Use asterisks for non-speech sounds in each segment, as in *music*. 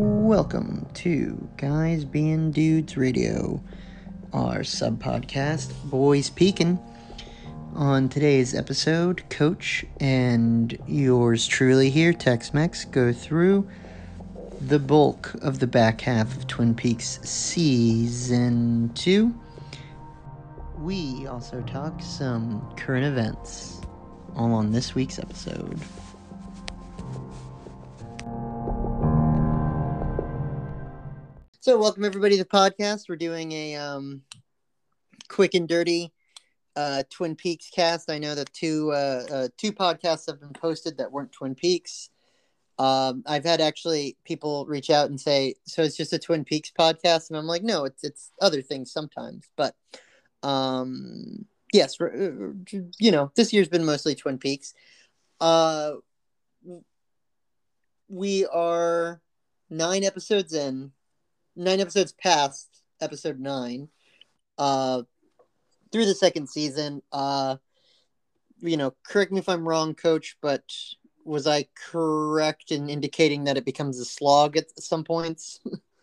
Welcome to Guys Being Dudes Radio, our sub podcast, Boys Peeking. On today's episode, Coach and yours truly here, Tex Mex, go through the bulk of the back half of Twin Peaks Season 2. We also talk some current events, all on this week's episode. So, welcome everybody to the podcast. We're doing a um, quick and dirty uh, Twin Peaks cast. I know that two uh, uh, two podcasts have been posted that weren't Twin Peaks. Um, I've had actually people reach out and say, "So it's just a Twin Peaks podcast," and I'm like, "No, it's it's other things sometimes." But um, yes, uh, you know, this year's been mostly Twin Peaks. Uh, we are nine episodes in nine episodes past episode nine, uh, through the second season. Uh, you know, correct me if I'm wrong, Coach, but was I correct in indicating that it becomes a slog at some points?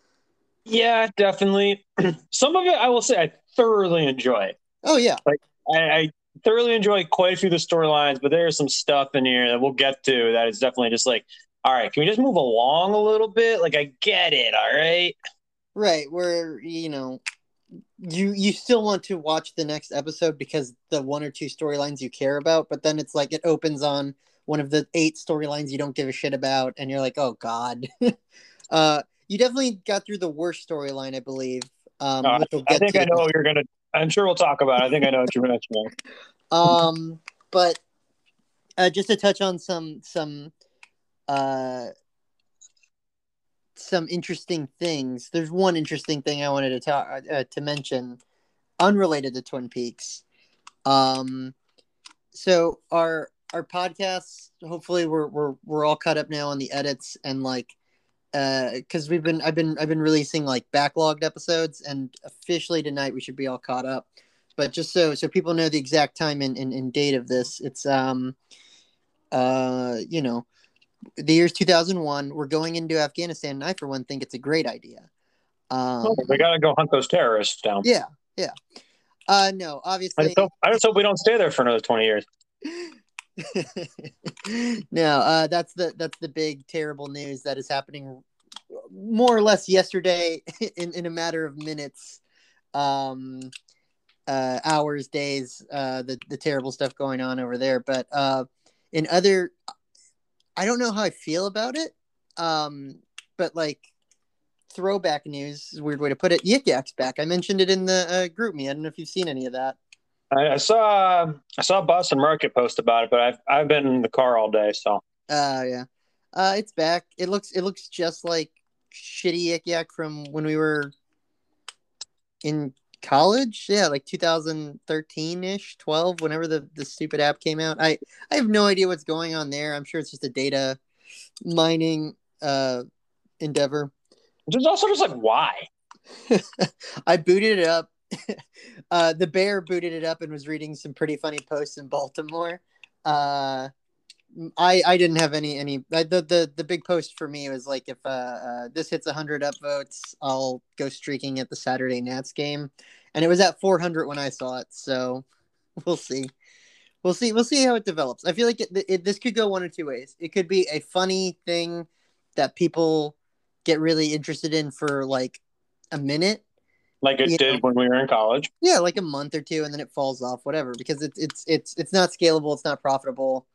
*laughs* yeah, definitely. *clears throat* some of it, I will say, I thoroughly enjoy. Oh yeah, like I, I thoroughly enjoy quite a few of the storylines, but there is some stuff in here that we'll get to that is definitely just like, all right, can we just move along a little bit? Like I get it, all right. Right, where you know you you still want to watch the next episode because the one or two storylines you care about, but then it's like it opens on one of the eight storylines you don't give a shit about, and you're like, oh god. *laughs* uh, you definitely got through the worst storyline, I believe. Um, uh, we'll I think I know what you're gonna. I'm sure we'll talk about. It. I think I know what you're gonna mentioning. *laughs* um, but uh, just to touch on some some uh some interesting things. There's one interesting thing I wanted to talk uh, to mention, unrelated to Twin Peaks. Um, so our our podcasts, hopefully, we're we're we're all caught up now on the edits and like, uh, because we've been I've been I've been releasing like backlogged episodes, and officially tonight we should be all caught up. But just so so people know the exact time and, and, and date of this, it's um, uh, you know the year's 2001. We're going into Afghanistan, and I, for one, think it's a great idea. Um, we got to go hunt those terrorists down. Yeah, yeah. Uh, no, obviously. I just, hope, I just hope we don't stay there for another 20 years. *laughs* no, uh, that's the that's the big terrible news that is happening more or less yesterday *laughs* in, in a matter of minutes, um, uh, hours, days. Uh, the the terrible stuff going on over there, but uh, in other I don't know how I feel about it. Um, but like throwback news is a weird way to put it. Yik Yak's back. I mentioned it in the uh, GroupMe. I don't know if you've seen any of that. I, I saw I saw Boston Market post about it, but I've I've been in the car all day, so. Uh yeah, uh, it's back. It looks it looks just like shitty Yik Yak from when we were in college? Yeah like 2013ish 12 whenever the the stupid app came out. I i have no idea what's going on there. I'm sure it's just a data mining uh endeavor. Just also just like why? *laughs* I booted it up. *laughs* Uh the bear booted it up and was reading some pretty funny posts in baltimore. Uh I I didn't have any any the the the big post for me was like if uh, uh this hits 100 upvotes I'll go streaking at the Saturday Nats game. And it was at 400 when I saw it so we'll see. We'll see we'll see how it develops. I feel like it, it, this could go one or two ways. It could be a funny thing that people get really interested in for like a minute. Like it did know? when we were in college. Yeah like a month or two and then it falls off whatever because it's it's it's it's not scalable it's not profitable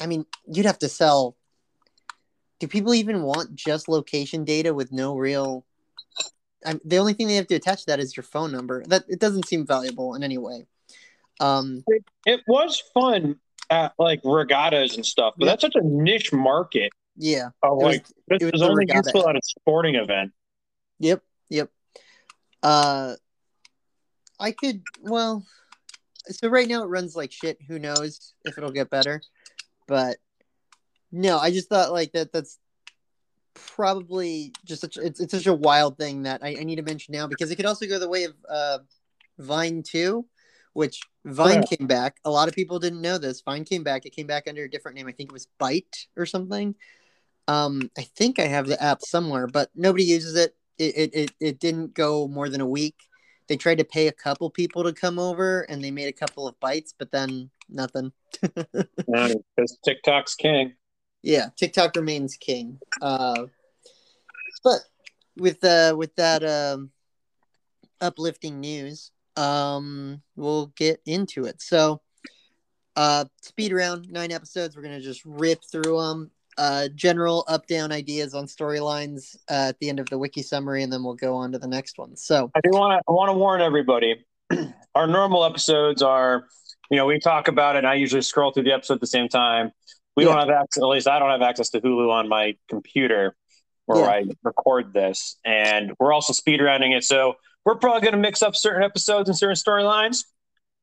I mean, you'd have to sell. Do people even want just location data with no real? I, the only thing they have to attach to that is your phone number. That it doesn't seem valuable in any way. Um, it, it was fun at like regattas and stuff, but yeah. that's such a niche market. Yeah, of, like was, this is only useful at a sporting event. Yep, yep. Uh, I could well. So right now it runs like shit. Who knows if it'll get better? But no, I just thought like that. That's probably just such it's, it's such a wild thing that I, I need to mention now because it could also go the way of uh, Vine too, which Vine yeah. came back. A lot of people didn't know this. Vine came back. It came back under a different name. I think it was Byte or something. Um, I think I have the app somewhere, but nobody uses it. It it it, it didn't go more than a week. They tried to pay a couple people to come over, and they made a couple of bites, but then nothing. *laughs* Because TikTok's king. Yeah, TikTok remains king. Uh, but with uh with that um uplifting news, um, we'll get into it. So, uh, speed round nine episodes. We're gonna just rip through them. Uh, general up down ideas on storylines uh, at the end of the wiki summary, and then we'll go on to the next one. So, I do want to I want to warn everybody. *clears throat* Our normal episodes are, you know, we talk about it. and I usually scroll through the episode at the same time. We Yeah. don't have access. At least I don't have access to Hulu on my computer where Yeah. I record this, and we're also speed rounding it. So we're probably going to mix up certain episodes and certain storylines.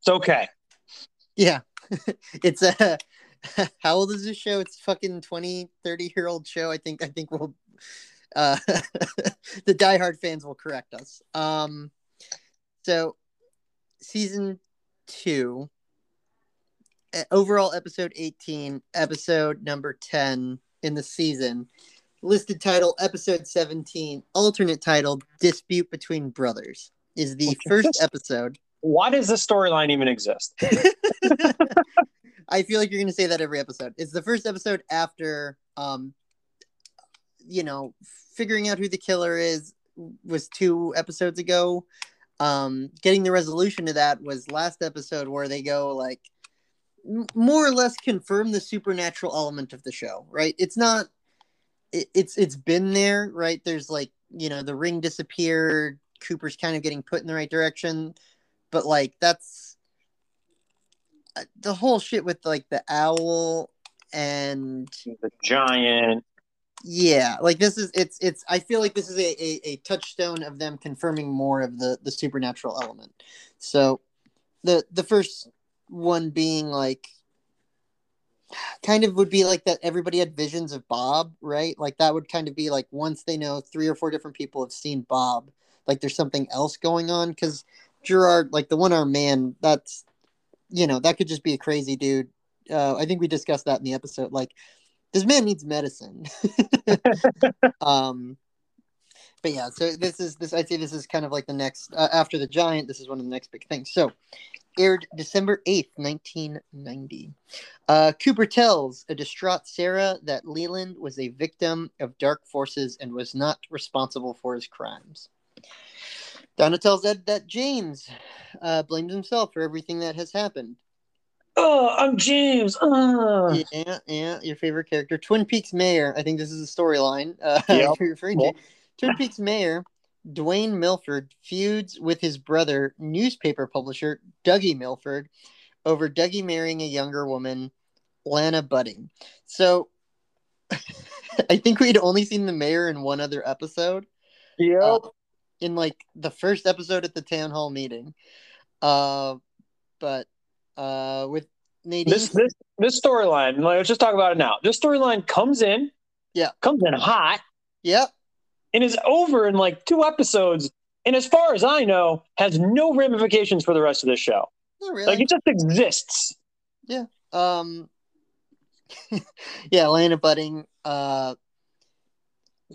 It's okay. yeah, *laughs* it's a. *laughs* how old is this show? It's fucking 20, 30 year old show. I think. I think we'll. Uh, *laughs* the diehard fans will correct us. Um, so season two, uh, overall episode eighteen, episode number ten in the season. Listed title episode seventeen. Alternate title dispute between brothers is the first episode. Why does this storyline even exist? *laughs* I feel like you're going to say that every episode. It's the first episode after, um, you know, figuring out who the killer is was two episodes ago. Um, getting the resolution to that was last episode where they go like more or less confirm the supernatural element of the show. Right? It's not. It, it's it's been there, right? There's like you know the ring disappeared. Cooper's kind of getting put in the right direction, but like that's Uh, the whole shit with like the owl and The giant. yeah like this is it's it's i feel like this is a, a, a touchstone of them confirming more of the the supernatural element. So the the first one being like kind of would be like that everybody had visions of bob right? Like that would kind of be like once they know three or four different people have seen bob like there's something else going on. Because gerard like the one arm man that's you know that could just be a crazy dude. Uh, i think we discussed that in the episode like this man needs medicine. *laughs* Um but yeah so this is this i'd say this is kind of like the next uh, after the giant this is one of the next big things. So aired december 8th 1990 uh, cooper tells a distraught sarah that leland was a victim of dark forces and was not responsible for his crimes donna tells ed that james uh, blames himself for everything that has happened Oh, I'm James. Uh. yeah, yeah, your favorite character, Twin Peaks mayor. I think this is a storyline. Uh, *laughs* Yep. you're referring to Twin Peaks mayor Dwayne Milford feuds with his brother, newspaper publisher Dougie Milford, over Dougie marrying a younger woman, Lana Budding. So, *laughs* I think we'd only seen the mayor in one other episode Yep. uh, in like the first episode at the town hall meeting. Uh, but uh, with Nadine, this this this storyline. like, Let's just talk about it now. This storyline comes in, Yeah. comes in hot, yep, and is over in like two episodes. And as far as I know, has no ramifications for the rest of the show. not really. Like it just exists. Yeah. Um, *laughs* yeah, Lana Budding. Uh,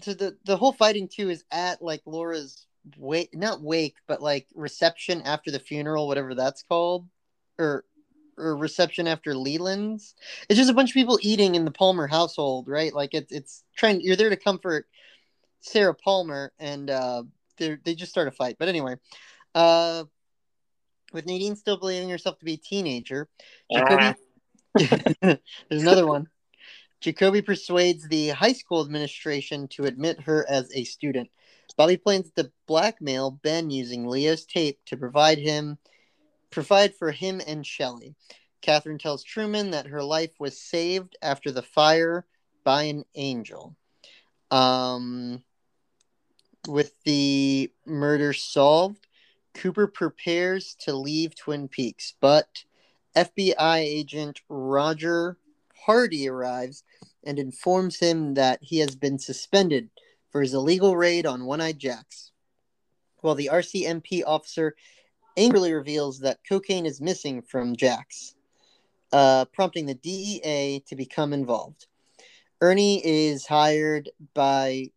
so the the whole fighting too is at like Laura's wake, not wake, but like reception after the funeral, whatever that's called, or or reception after Leland's. It's just a bunch of people eating in the Palmer household, right? Like it's it's trying. You're there to comfort Sarah Palmer, and uh, they they just start a fight. But anyway, uh, with Nadine still believing herself to be a teenager, Jacoby. *laughs* There's another one. Jacoby persuades the high school administration to admit her as a student. Bobby plans to blackmail Ben using Leo's tape to provide him provide for him and Shelly. Catherine tells Truman that her life was saved after the fire by an angel. Um, with the murder solved, Cooper prepares to leave Twin Peaks, but FBI agent Roger Hardy arrives and informs him that he has been suspended for his illegal raid on One Eyed Jacks. While the RCMP officer angrily reveals that cocaine is missing from Jacks, uh, prompting the DEA to become involved. Ernie is hired by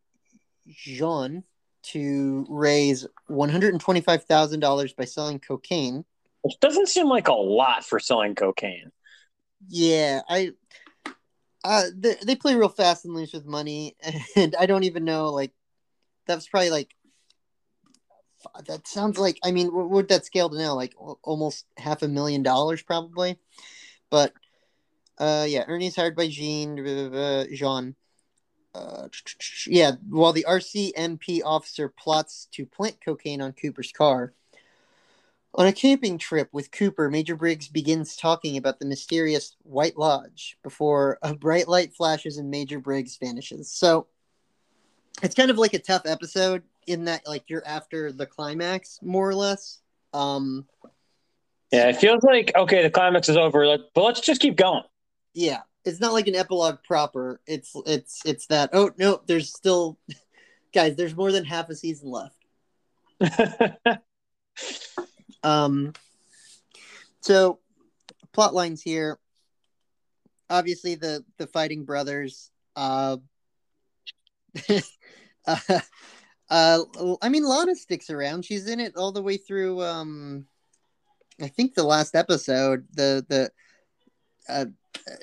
Jean to raise one hundred and twenty-five thousand dollars by selling cocaine. Which doesn't seem like a lot for selling cocaine. Yeah, I. Uh, they, they play real fast and loose with money, *laughs* and I don't even know. Like, that's probably like. That sounds like. I mean, what would that scale to now? Like almost half a million dollars, probably. But, uh, yeah, Ernie's hired by Jean. Uh, Jean. Uh, *tsk* yeah, while the RCMP officer plots to plant cocaine on Cooper's car. On a camping trip with Cooper, Major Briggs begins talking about the mysterious White Lodge before a bright light flashes and Major Briggs vanishes. So it's kind of like a tough episode in that like you're after the climax more or less. Um Yeah, it feels like okay, the climax is over, but let's just keep going. yeah, it's not like an epilogue proper. It's it's it's that oh no, there's still *laughs* guys, there's more than half a season left. *laughs* Um, so plot lines here. Obviously, the the fighting brothers. Uh, *laughs* uh, uh, I mean, Lana sticks around. She's in it all the way through. Um, I think the last episode, the the uh,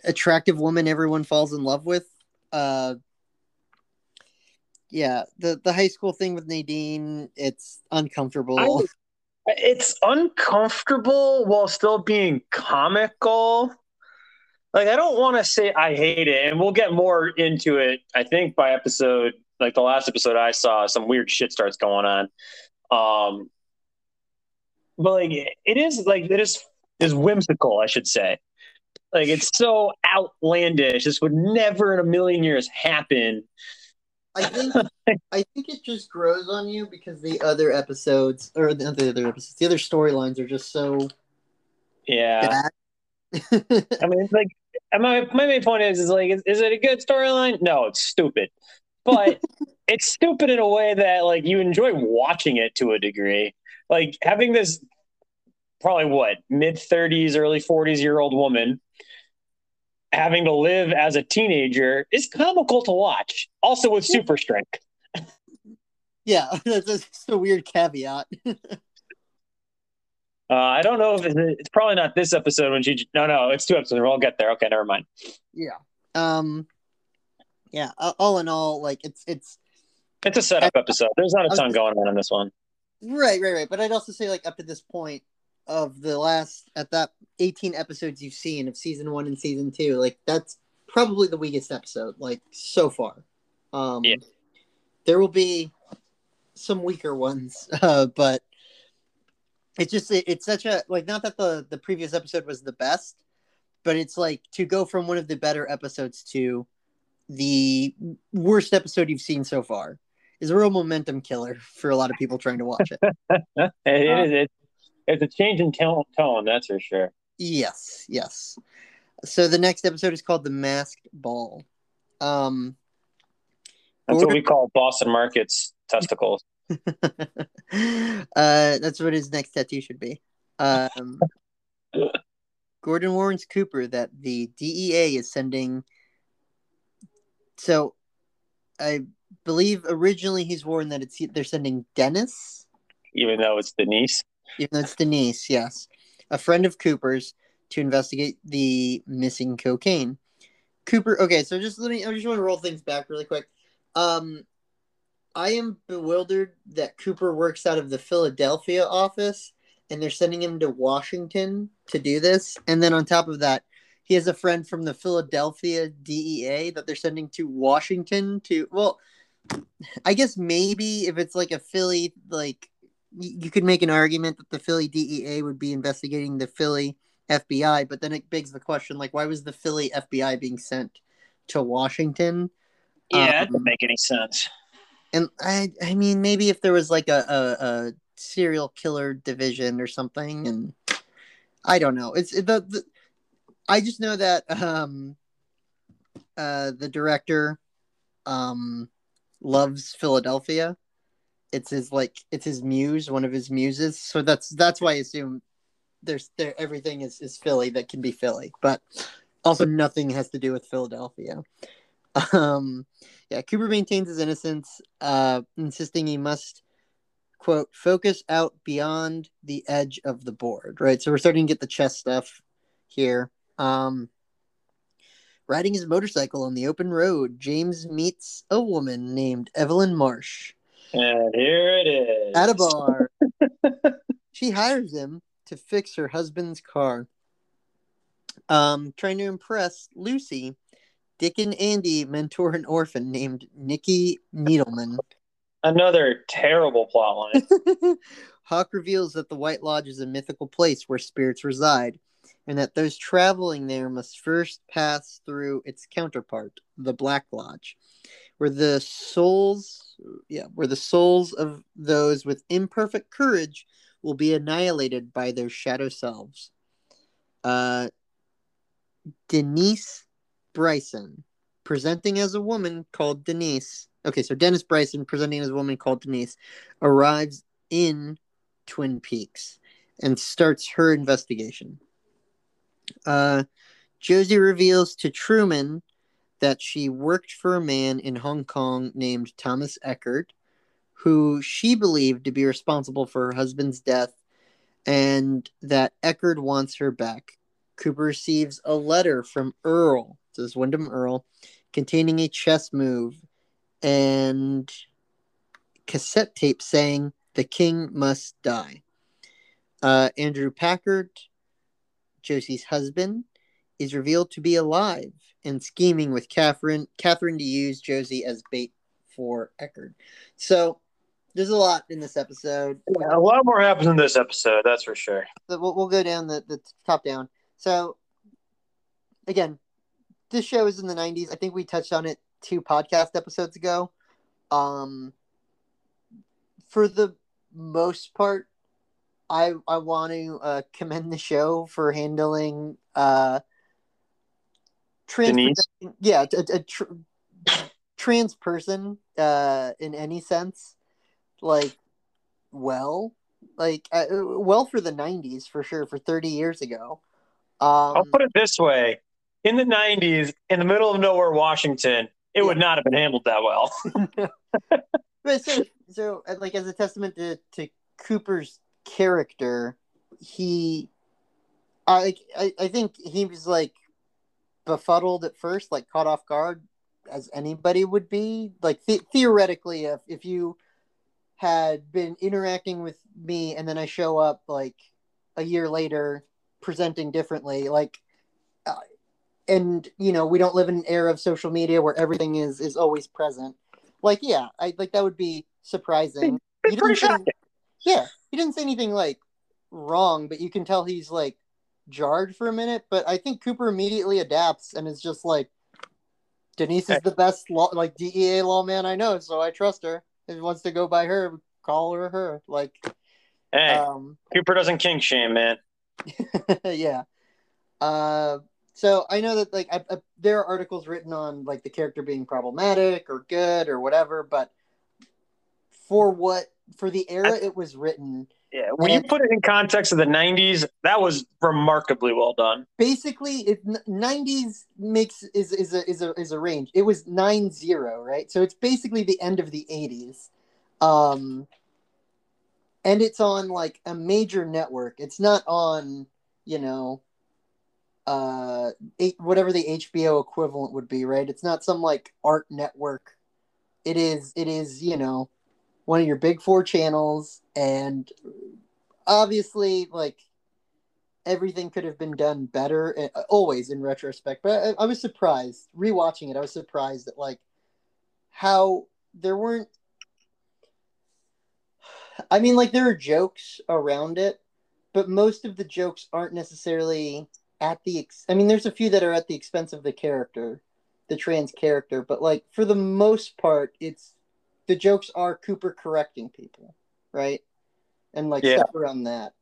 attractive woman everyone falls in love with. Uh, yeah, the the high school thing with Nadine, it's uncomfortable. I- it's uncomfortable while still being comical. Like I don't want to say I hate it, and we'll get more into it. I think by episode, like the last episode I saw, some weird shit starts going on. Um, but like it is like it is is whimsical, I should say. Like it's so outlandish. This would never in a million years happen. I think I think it just grows on you because the other episodes or the, the other episodes, the other storylines are just so Yeah. *laughs* I mean, like, my my main point is, is like, is, is it a good storyline? No, it's stupid, but *laughs* it's stupid in a way that like you enjoy watching it to a degree. Like having this probably what mid thirties, early forties year old woman having to live as a teenager is comical to watch. Also with super strength. *laughs* yeah, *laughs* that's a weird caveat. *laughs* Uh, I don't know if it's, it's probably not this episode when she. No, no, it's two episodes. We'll get there. Okay, never mind. yeah. Um. Yeah. All in all, like it's it's It's a setup episode. There's not a ton going on in this one. right, right, right. But I'd also say like up to this point of the last at that eighteen episodes you've seen of season one and season two, like that's probably the weakest episode, like so far. Um. Yeah. There will be some weaker ones, *laughs* uh, but it's just it, it's such a like not that the the previous episode was the best but it's like to go from one of the better episodes to the worst episode you've seen so far is a real momentum killer *laughs* for a lot of people trying to watch it *laughs* It Uh, is. It, it's a change in tone, tone, that's for sure. Yes yes so the next episode is called the masked ball um That's what we call Boston Market's testicles. *laughs* uh, that's what his next tattoo should be. Um, *laughs* Gordon warns Cooper that the DEA is sending. So, I believe originally he's warned that it's they're sending Dennis, even though it's Denise. even though it's Denise, yes, a friend of Cooper's, to investigate the missing cocaine. Cooper. Okay, so just let me. I just want to roll things back really quick. Um, I am bewildered that Cooper works out of the Philadelphia office and they're sending him to Washington to do this. And then on top of that, he has a friend from the Philadelphia DEA that they're sending to Washington to. Well, I guess maybe if it's like a Philly, like you could make an argument that the Philly DEA would be investigating the Philly FBI, but then it begs the question like, why was the Philly FBI being sent to Washington? Yeah, that Um, doesn't make any sense. And I, I mean, maybe if there was like a, a, a serial killer division or something, and I don't know. It's the, the I just know that um, uh, the director um, loves Philadelphia. It's his like it's his muse, one of his muses. So that's that's why I assume there's there everything is is Philly that can be Philly, but also nothing has to do with Philadelphia. *laughs* Um, yeah, Cooper maintains his innocence, uh, insisting he must quote focus out beyond the edge of the board. Right, so we're starting to get the chess stuff here. Um, riding his motorcycle on the open road, James meets a woman named Evelyn Marsh. And here it is. At a bar. *laughs* she hires him to fix her husband's car. Um, trying to impress Lucy, Dick and Andy mentor an orphan named Nikki Needleman. Another terrible plot line. *laughs* Hawk reveals that the White Lodge is a mythical place where spirits reside, and that those traveling there must first pass through its counterpart, the Black Lodge, where the souls, yeah, where the souls of those with imperfect courage will be annihilated by their shadow selves. Uh, Denise Bryson, presenting as a woman called Denise. Okay, so Dennis Bryson, presenting as a woman called Denise, arrives in Twin Peaks and starts her investigation. Uh, Josie reveals to Truman that she worked for a man in Hong Kong named Thomas Eckhardt, who she believed to be responsible for her husband's death, and that Eckhardt wants her back. Cooper receives a letter from Earle, says Windom Earle, containing a chess move and cassette tape saying the king must die. Uh, Andrew Packard, Josie's husband, is revealed to be alive and scheming with Catherine, Catherine to use Josie as bait for Eckhardt. So there's a lot in this episode. Yeah, a lot more happens in this episode, that's for sure. So we'll, we'll go down the, the top down. So again, this show is in the 90s. I think we touched on it two podcast episodes ago. Um, for the most part, I I want to uh, commend the show for handling uh, trans yeah a, a tr- trans person uh, in any sense like well like uh, well for the 90s for sure for 30 years ago um, I'll put it this way: in the '90s, in the middle of nowhere, Washington, it yeah. would not have been handled that well. *laughs* *laughs* but so, so, uh, like, as a testament to, to Cooper's character, he, I, I, I think he was like befuddled at first, like caught off guard, as anybody would be. Like th- theoretically, if if you had been interacting with me and then I show up like a year later presenting differently like uh, and you know we don't live in an era of social media where everything is is always present. Like yeah i like that would be surprising. You didn't say, yeah he didn't say anything like wrong but you can tell he's like jarred for a minute but i think cooper immediately adapts and is just like denise is the best law like dea lawman i know so i trust her if he wants to go by her call her her like hey um, cooper doesn't kink shame man *laughs* yeah. Uh, so I know that like I, I, there are articles written on like the character being problematic or good or whatever, but for what for the era it was written. Yeah, when you put it in context of the '90s, that was remarkably well done. Basically, it, '90s makes is is a is a is a range. It was nine zero, right? So it's basically the end of the '80s. Um, and it's on like a major network. It's not on, you know, uh, eight, whatever the HBO equivalent would be, right? It's not some like art network. It is, it is, you know, one of your big four channels, and obviously, like everything could have been done better. Uh, always in retrospect, but I, I was surprised rewatching it. I was surprised that like how there weren't I mean, like there are jokes around it, but most of the jokes aren't necessarily at the. Ex- I mean, there's a few that are at the expense of the character, the trans character, but like for the most part, it's the jokes are Cooper correcting people, right? And like yeah. stuff around that.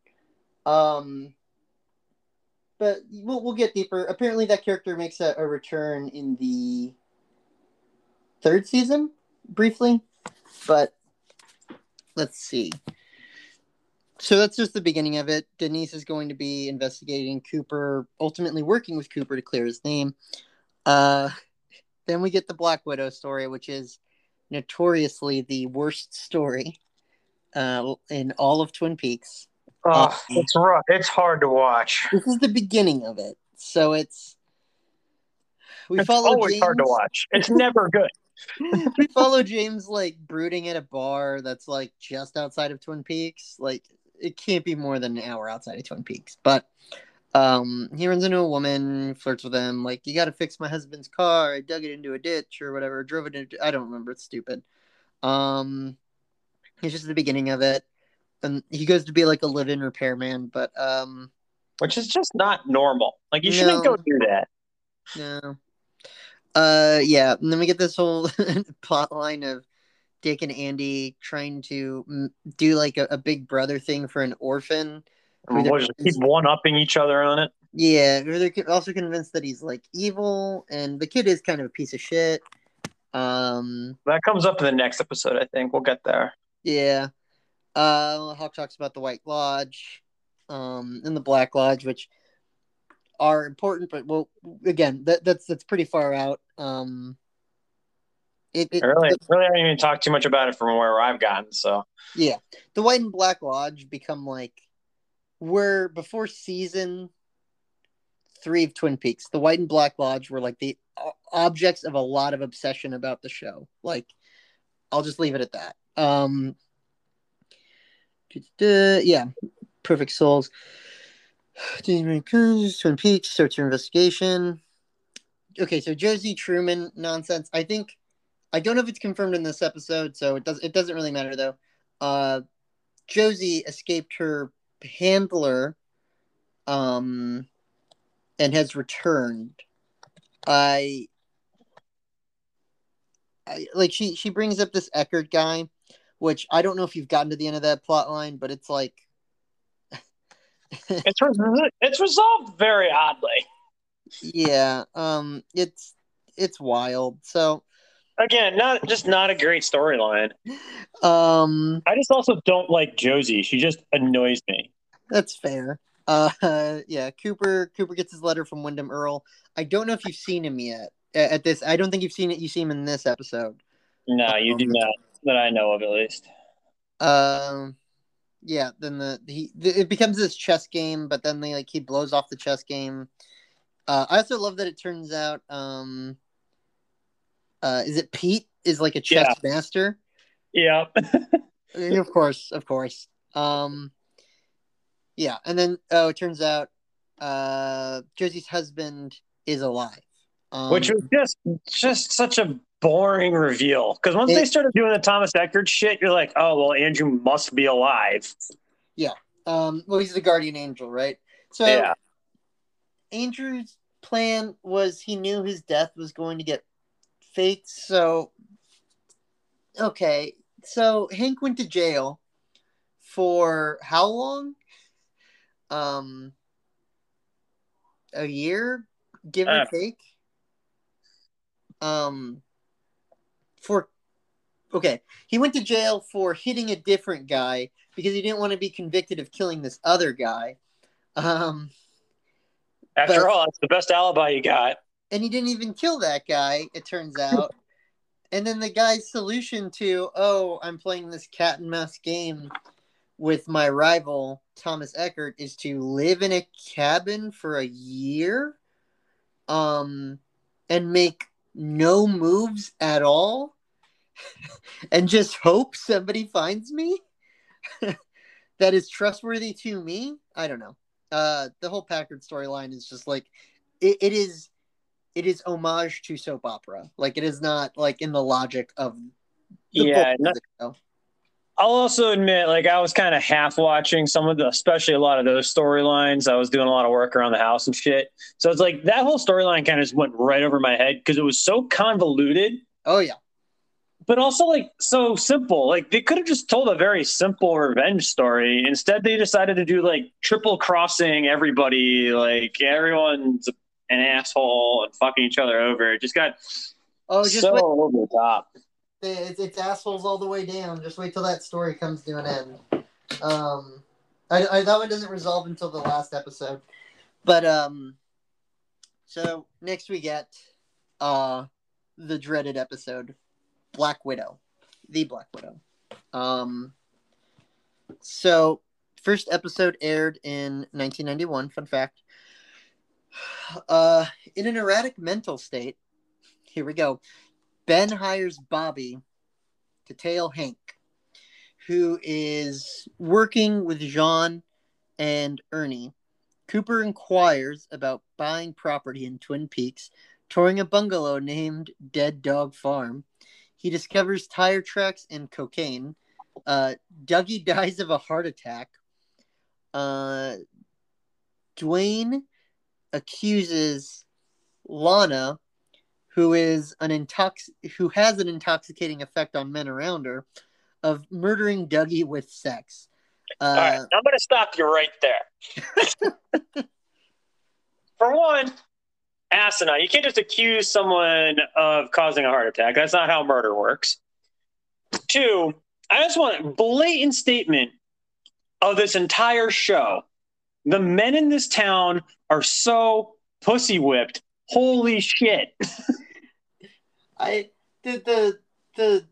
Um, but we'll we'll get deeper. Apparently, that character makes a, a return in the third season, briefly, but let's see. So that's just the beginning of it. Denise is going to be investigating Cooper, ultimately working with Cooper to clear his name. Uh, then we get the Black Widow story, which is notoriously the worst story uh, in all of Twin Peaks. Oh, it's rough. It's hard to watch. This is the beginning of it, so it's we it's follow always James. hard to watch. It's never good. *laughs* we follow James like brooding at a bar that's like just outside of Twin Peaks. Like it can't be more than an hour outside of Twin Peaks. But um he runs into a woman, flirts with him, like, you gotta fix my husband's car. I dug it into a ditch or whatever, drove it into I don't remember, it's stupid. Um it's just the beginning of it. And he goes to be like a live in repairman, but um Which is just not normal. Like you shouldn't go do that. No. Uh, yeah, and then we get this whole *laughs* plot line of Dick and Andy trying to do like a, a big brother thing for an orphan. Just keep one upping each other on it. Yeah, who they're also convinced that he's like evil, and the kid is kind of a piece of shit. Um, That comes up in the next episode, I think. We'll get there. yeah. Uh, Hawk talks about the White Lodge, um, and the Black Lodge, which are important, but well, again, that that's that's pretty far out. Um, it, it I really, really haven't even talked too much about it from where I've gotten. So Yeah, the White and Black Lodge become like were before season three of Twin Peaks. The White and Black Lodge were like the objects of a lot of obsession about the show. Like, I'll just leave it at that. Um, yeah, Perfect Souls. *sighs* Twin Peaks starts her investigation. Okay, so Josie Truman nonsense. I think I don't know if it's confirmed in this episode, so it does. It doesn't really matter though. Uh, Josie escaped her handler, um, and has returned. I, I like she she brings up this Eckhardt guy, which I don't know if you've gotten to the end of that plot line, but it's like it's res- it's resolved very oddly. *laughs* yeah, um, it's it's wild. So, Again, not just not a great storyline. um, I just also don't like Josie. She just annoys me. That's fair. Uh, *laughs* yeah, Cooper. Cooper gets his letter from Windom Earle. I don't know if you've seen him yet. At this, I don't think you've seen it. You see him in this episode. No, you do Um, not. That I know of, at least. Um, yeah. Then the he th- it becomes this chess game, but then they like he blows off the chess game. Uh, I also love that it turns out. Um, uh, is it Pete is like a chess master? Yeah. *laughs* of course, of course. Um, yeah, and then oh, it turns out uh, Josie's husband is alive. Um, Which was just just such a boring reveal. Because once they started doing the Thomas Eckhardt shit, you're like, oh well, Andrew must be alive. Yeah. Um, well, he's the guardian angel, right? So Yeah. Andrew's plan was he knew his death was going to get faked, so okay. So Hank went to jail for how long? Um a year, give or Uh. take. Um for okay, he went to jail for hitting a different guy because he didn't want to be convicted of killing this other guy. Um After But- all, that's the best alibi you got. And he didn't even kill that guy it turns *laughs* out. And then the guy's solution to oh i'm playing this cat and mouse game with my rival thomas eckhardt is to live in a cabin for a year um and make no moves at all *laughs* and just hope somebody finds me *laughs* that is trustworthy to me? I don't know. Uh the whole packard storyline is just like it, it is it is homage to soap opera. Like it is not like in the logic of the Yeah, book no- of the show. I'll also admit, like I was kind of half watching some of the, especially a lot of those storylines. I was doing a lot of work around the house and shit. So it's like that whole storyline kind of just went right over my head because it was so convoluted, Oh yeah, but also like so simple. Like they could have just told a very simple revenge story. Instead, they decided to do like triple crossing everybody. Like everyone's an asshole and fucking each other over. It just got oh just so wait. over the top. It's, it's assholes all the way down. Just wait till that story comes to an end. Um, I, I that one doesn't resolve until the last episode, but um, so next we get uh the dreaded episode, Black Widow, the Black Widow. Um, so first episode aired in 1991. Fun fact. Uh, in an erratic mental state, here we go. Ben hires Bobby to tail Hank, who is working with Jean and Ernie. Cooper inquires about buying property in Twin Peaks, touring a bungalow named Dead Dog Farm. He discovers tire tracks and cocaine. Uh, Dougie *laughs* dies of a heart attack. Uh, Dwayne accuses Lana, who is an intox who has an intoxicating effect on men around her, of murdering Dougie with sex. Uh, All right, I'm going to stop you right there. *laughs* For one, asinine. You can't just accuse someone of causing a heart attack. That's not how murder works. Two, I just want a blatant statement of this entire show. The men in this town are so pussy whipped. Holy shit. *laughs* I the the the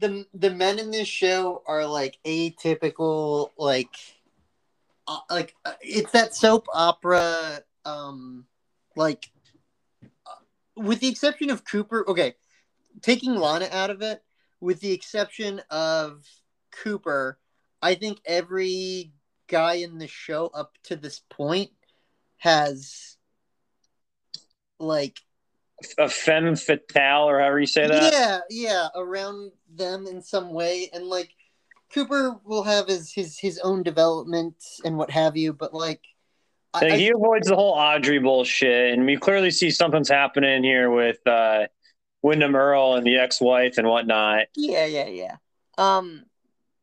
the the men in this show are like atypical like uh, like uh, it's that soap opera um like uh, with the exception of Cooper okay taking Lana out of it with the exception of Cooper I think every guy in the show up to this point has like a femme fatale or however you say that. Yeah, yeah, around them in some way, and like Cooper will have his his his own development and what have you, but like. I, he avoids the whole Audrey bullshit, and we clearly see something's happening here with uh, Windom Earle and the ex-wife and whatnot. Yeah, yeah, yeah. Um,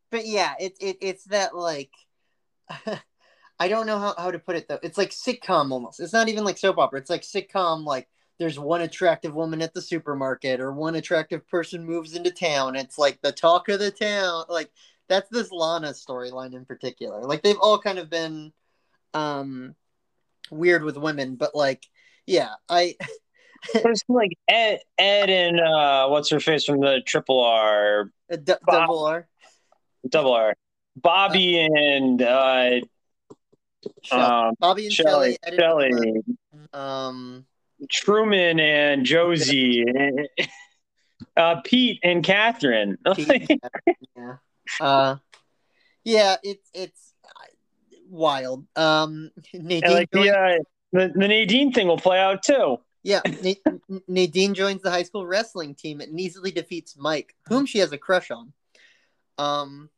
but yeah, it's it, it's that like I don't know how, how to put it though. It's like sitcom almost. It's not even like soap opera. It's like sitcom like there's one attractive woman at the supermarket or one attractive person moves into town. It's like the talk of the town. Like that's this Lana storyline in particular. Like they've all kind of been um weird with women, but like yeah, I *laughs* There's like Ed, Ed and uh, what's her face from the Triple R, D- double R, double R, Bobby uh, and uh, um, Bobby and Shelly, Shelly, Shelly. um, Truman and Josie, *laughs* uh, Pete and Catherine. *laughs* Pete yeah. Uh, yeah, it's it's wild. Um, Nadine like the, uh, the, the Nadine thing will play out too. Yeah, Nadine joins the high school wrestling team and easily defeats Mike, whom she has a crush on. Um,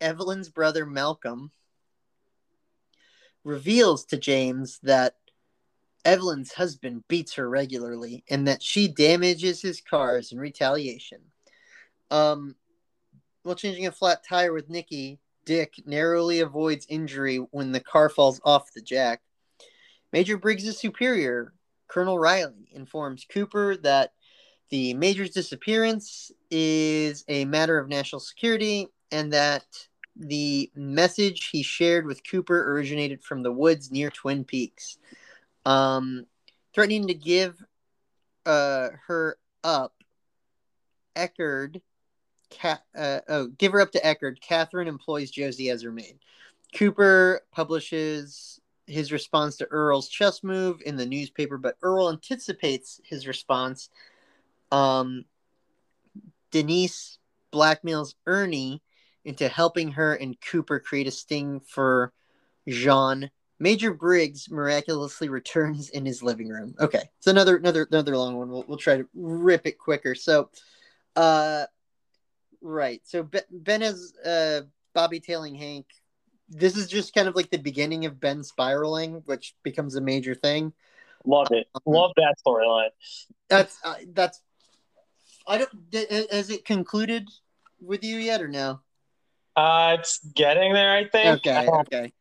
Evelyn's brother Malcolm reveals to James that Evelyn's husband beats her regularly and that she damages his cars in retaliation. Um, while changing a flat tire with Nikki, Dick narrowly avoids injury when the car falls off the jack. Major Briggs' superior, Colonel Riley, informs Cooper that the Major's disappearance is a matter of national security and that the message he shared with Cooper originated from the woods near Twin Peaks, um, threatening to give uh, her up. Eckhardt, Ca- uh, oh, give her up to Eckhardt. Catherine employs Josie as her maid. Cooper publishes his response to Earle's chess move in the newspaper, but Earl anticipates his response. Um, Denise blackmails Ernie into helping her and Cooper create a sting for Jean. Major Briggs miraculously *laughs* returns in his living room. Okay, it's another another another long one. We'll we'll try to rip it quicker. So, uh, right. So Ben, ben has uh Bobby tailing Hank. This is just kind of like the beginning of Ben spiraling, which becomes a major thing. Love it. Um, Love that storyline. That's uh, that's. I don't. Has it concluded with you yet or no? Uh, it's getting there, I think. Okay, okay.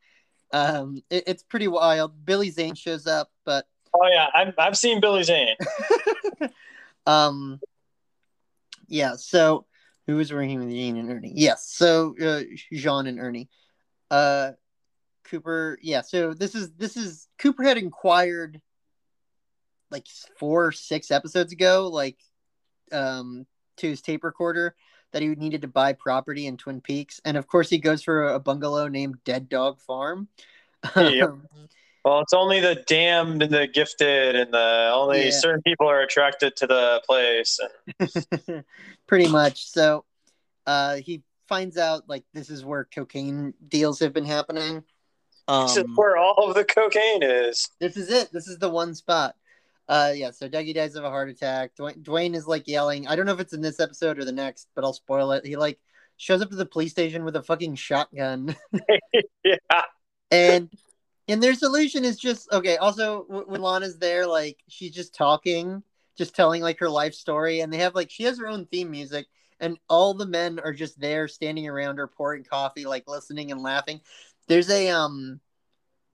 Um, it, it's pretty wild. Billy Zane shows up, but oh yeah, I've I've seen Billy Zane. *laughs* um, yeah. So who was working with Jean and Ernie? Yes. So uh, Jean and Ernie. Uh, Cooper. Yeah. So this is this is Cooper had inquired like four six episodes ago, like um to his tape recorder that he needed to buy property in Twin Peaks, and of course he goes for a bungalow named Dead Dog Farm. Yep. *laughs* Well, it's only the damned and the gifted, and the only Yeah. certain people are attracted to the place. And *laughs* Pretty much. So uh he finds out like this is where cocaine deals have been happening. Um, this is where all of the cocaine is. this is it. This is the one spot. Uh, yeah. So Dougie dies of a heart attack. Dwayne, Dwayne is like yelling. I don't know if it's in this episode or the next, but I'll spoil it. He like shows up to the police station with a fucking shotgun, Yeah, *laughs* and and their solution is just okay. Also, when Lana's there, like she's just talking, just telling like her life story, and they have like she has her own theme music, and all the men are just there standing around her pouring coffee, like listening and laughing. There's a um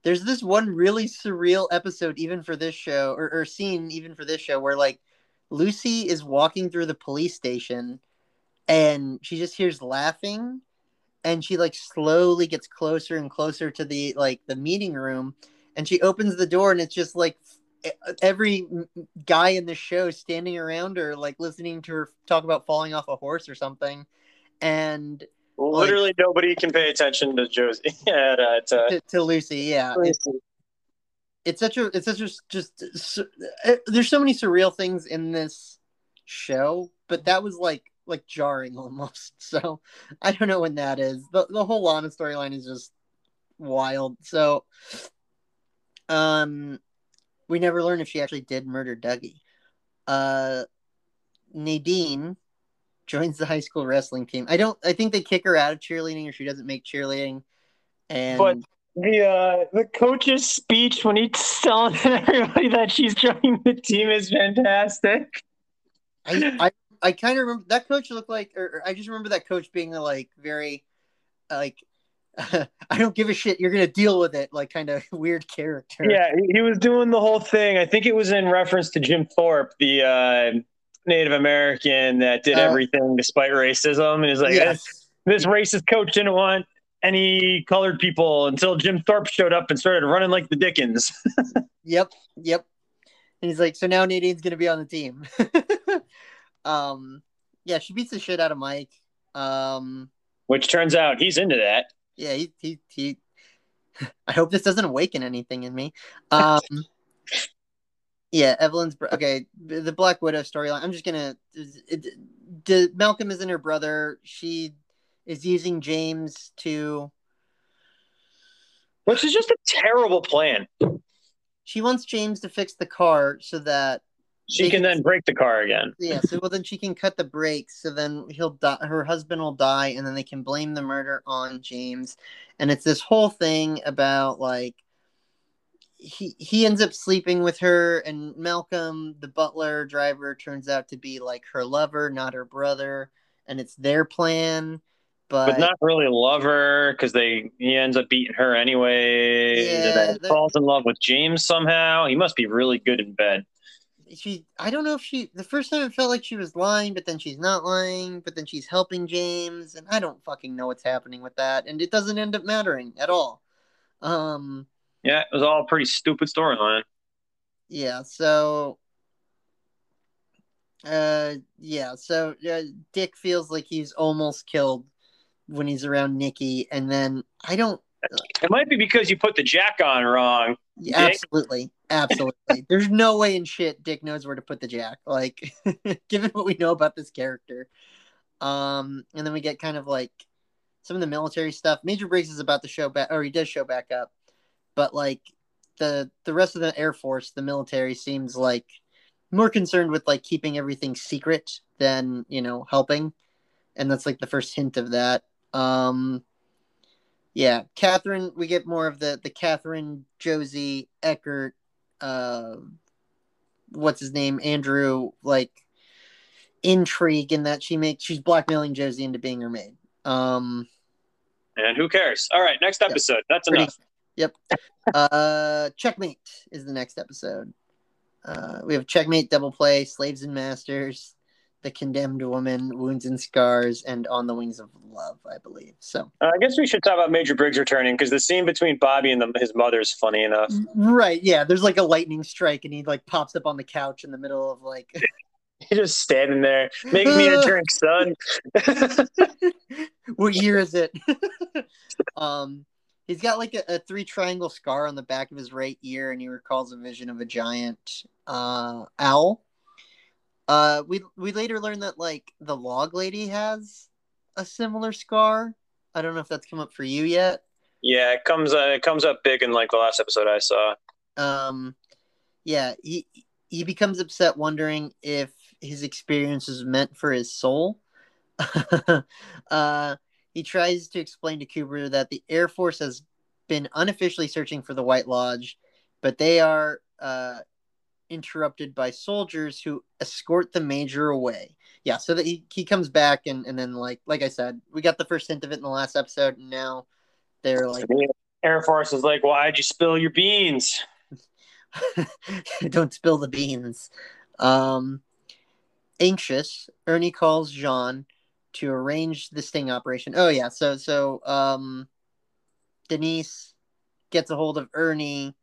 there's this one really surreal episode even for this show or, or scene even for this show where like Lucy is walking through the police station and she just hears laughing and she like slowly gets closer and closer to the like the meeting room and she opens the door and it's just like every guy in the show standing around her like listening to her talk about falling off a horse or something. And literally nobody can pay attention to Josie. *laughs* yeah, uh, to, to, to Lucy yeah. It's, it's such a it's such a just su- uh, there's so many surreal things in this show but that was like like jarring *laughs* almost. So i don't know when that is. The, the whole lana storyline is just wild. So um we never learn if she actually did murder dougie. Uh nadine joins the high school wrestling team i don't i think they kick her out of cheerleading or she doesn't make cheerleading and But- the uh, the coach's speech when he's *laughs* telling everybody that she's joining the team is fantastic. I I, I kind of remember that coach looked like, or, or I just remember that coach being like very, like, *laughs* I don't give a shit. You're gonna deal with it, like kind of *laughs* weird character. Yeah, he, he was doing the whole thing. I think it was in reference to Jim Thorpe, the uh, Native American that did Uh, everything despite racism, and is like, Yes. this racist coach didn't want any colored people until Jim Thorpe showed up and started running like the Dickens. *laughs* Yep. Yep. And he's like, so now Nadine's gonna be on the team. *laughs* um. Yeah, she beats the shit out of Mike. Um. Which turns out he's into that. Yeah. He. He. he *laughs* I hope this doesn't awaken anything in me. Um. Yeah, Evelyn's br- okay. The Black Widow storyline. I'm just gonna. It, it, Malcolm isn't her brother. She is using James to. Which is just a terrible plan. She wants James to fix the car so that She can can- then break the car again. yeah. So well, then she can cut the brakes. So then he'll die. Her husband will die, and then they can blame the murder on James. And it's this whole thing about like he he ends up sleeping with her, and Malcolm, the butler driver, turns out to be like her lover, not her brother, and it's their plan. But, But not really lover because they he ends up beating her anyway. Yeah, and then falls in love with James somehow. He must be really good in bed. she I don't know if she the first time it felt like she was lying, but then she's not lying, but then she's helping James, and I don't fucking know what's happening with that, and it doesn't end up mattering at all. Um Yeah, it was all a pretty stupid storyline. yeah, so uh yeah, so uh, Dick feels like he's almost killed when he's around Nikki, and then I don't It might be because you put the jack on wrong. Yeah, absolutely, absolutely. *laughs* There's no way in shit Dick knows where to put the jack. Like, *laughs* given what we know about this character, um, and then we get kind of like some of the military stuff. Major Briggs is about to show back, or he does show back up, but like the the rest of the Air Force, the military seems like more concerned with like keeping everything secret than you know helping, and that's like the first hint of that. Um, yeah, Catherine. We get more of the the Catherine, Josie, Eckhardt, uh, what's his name, Andrew, like intrigue in that she makes she's blackmailing Josie into being her maid. Um, And who cares? All right, next episode. That's pretty- enough. Yep. uh, Checkmate is the next episode. Uh, we have Checkmate, Double Play, Slaves and Masters, The Condemned Woman, Wounds and Scars, and On the Wings of Love, I believe. So Uh, I guess we should talk about Major Briggs returning because the scene between Bobby and the, his mother is funny enough. right, yeah. There's like a lightning strike, and he like pops up on the couch in the middle of like *laughs* He's just standing there, make me a *laughs* drink, son. *laughs* what year is it? um, he's got like a, a, three triangle scar on the back of his right ear, and he recalls a vision of a giant uh, owl. Uh, we we later learned that like the log lady has a similar scar. I don't know if that's come up for you yet. Yeah, it comes uh, it comes up big in like the last episode I saw. Um, yeah, he he becomes upset, wondering if his experience is meant for his soul. *laughs* uh, he tries to explain to Cooper that the Air Force has been unofficially searching for the White Lodge, but they are uh, interrupted by soldiers who escort the major away. Yeah, so that he, he comes back and, and then like like I said, we got the first hint of it in the last episode, and now they're like Air Force is like, Why'd you spill your beans? *laughs* Don't spill the beans. Um anxious, Ernie calls Jean to arrange the sting operation. Oh yeah, so so um Denise gets a hold of Ernie.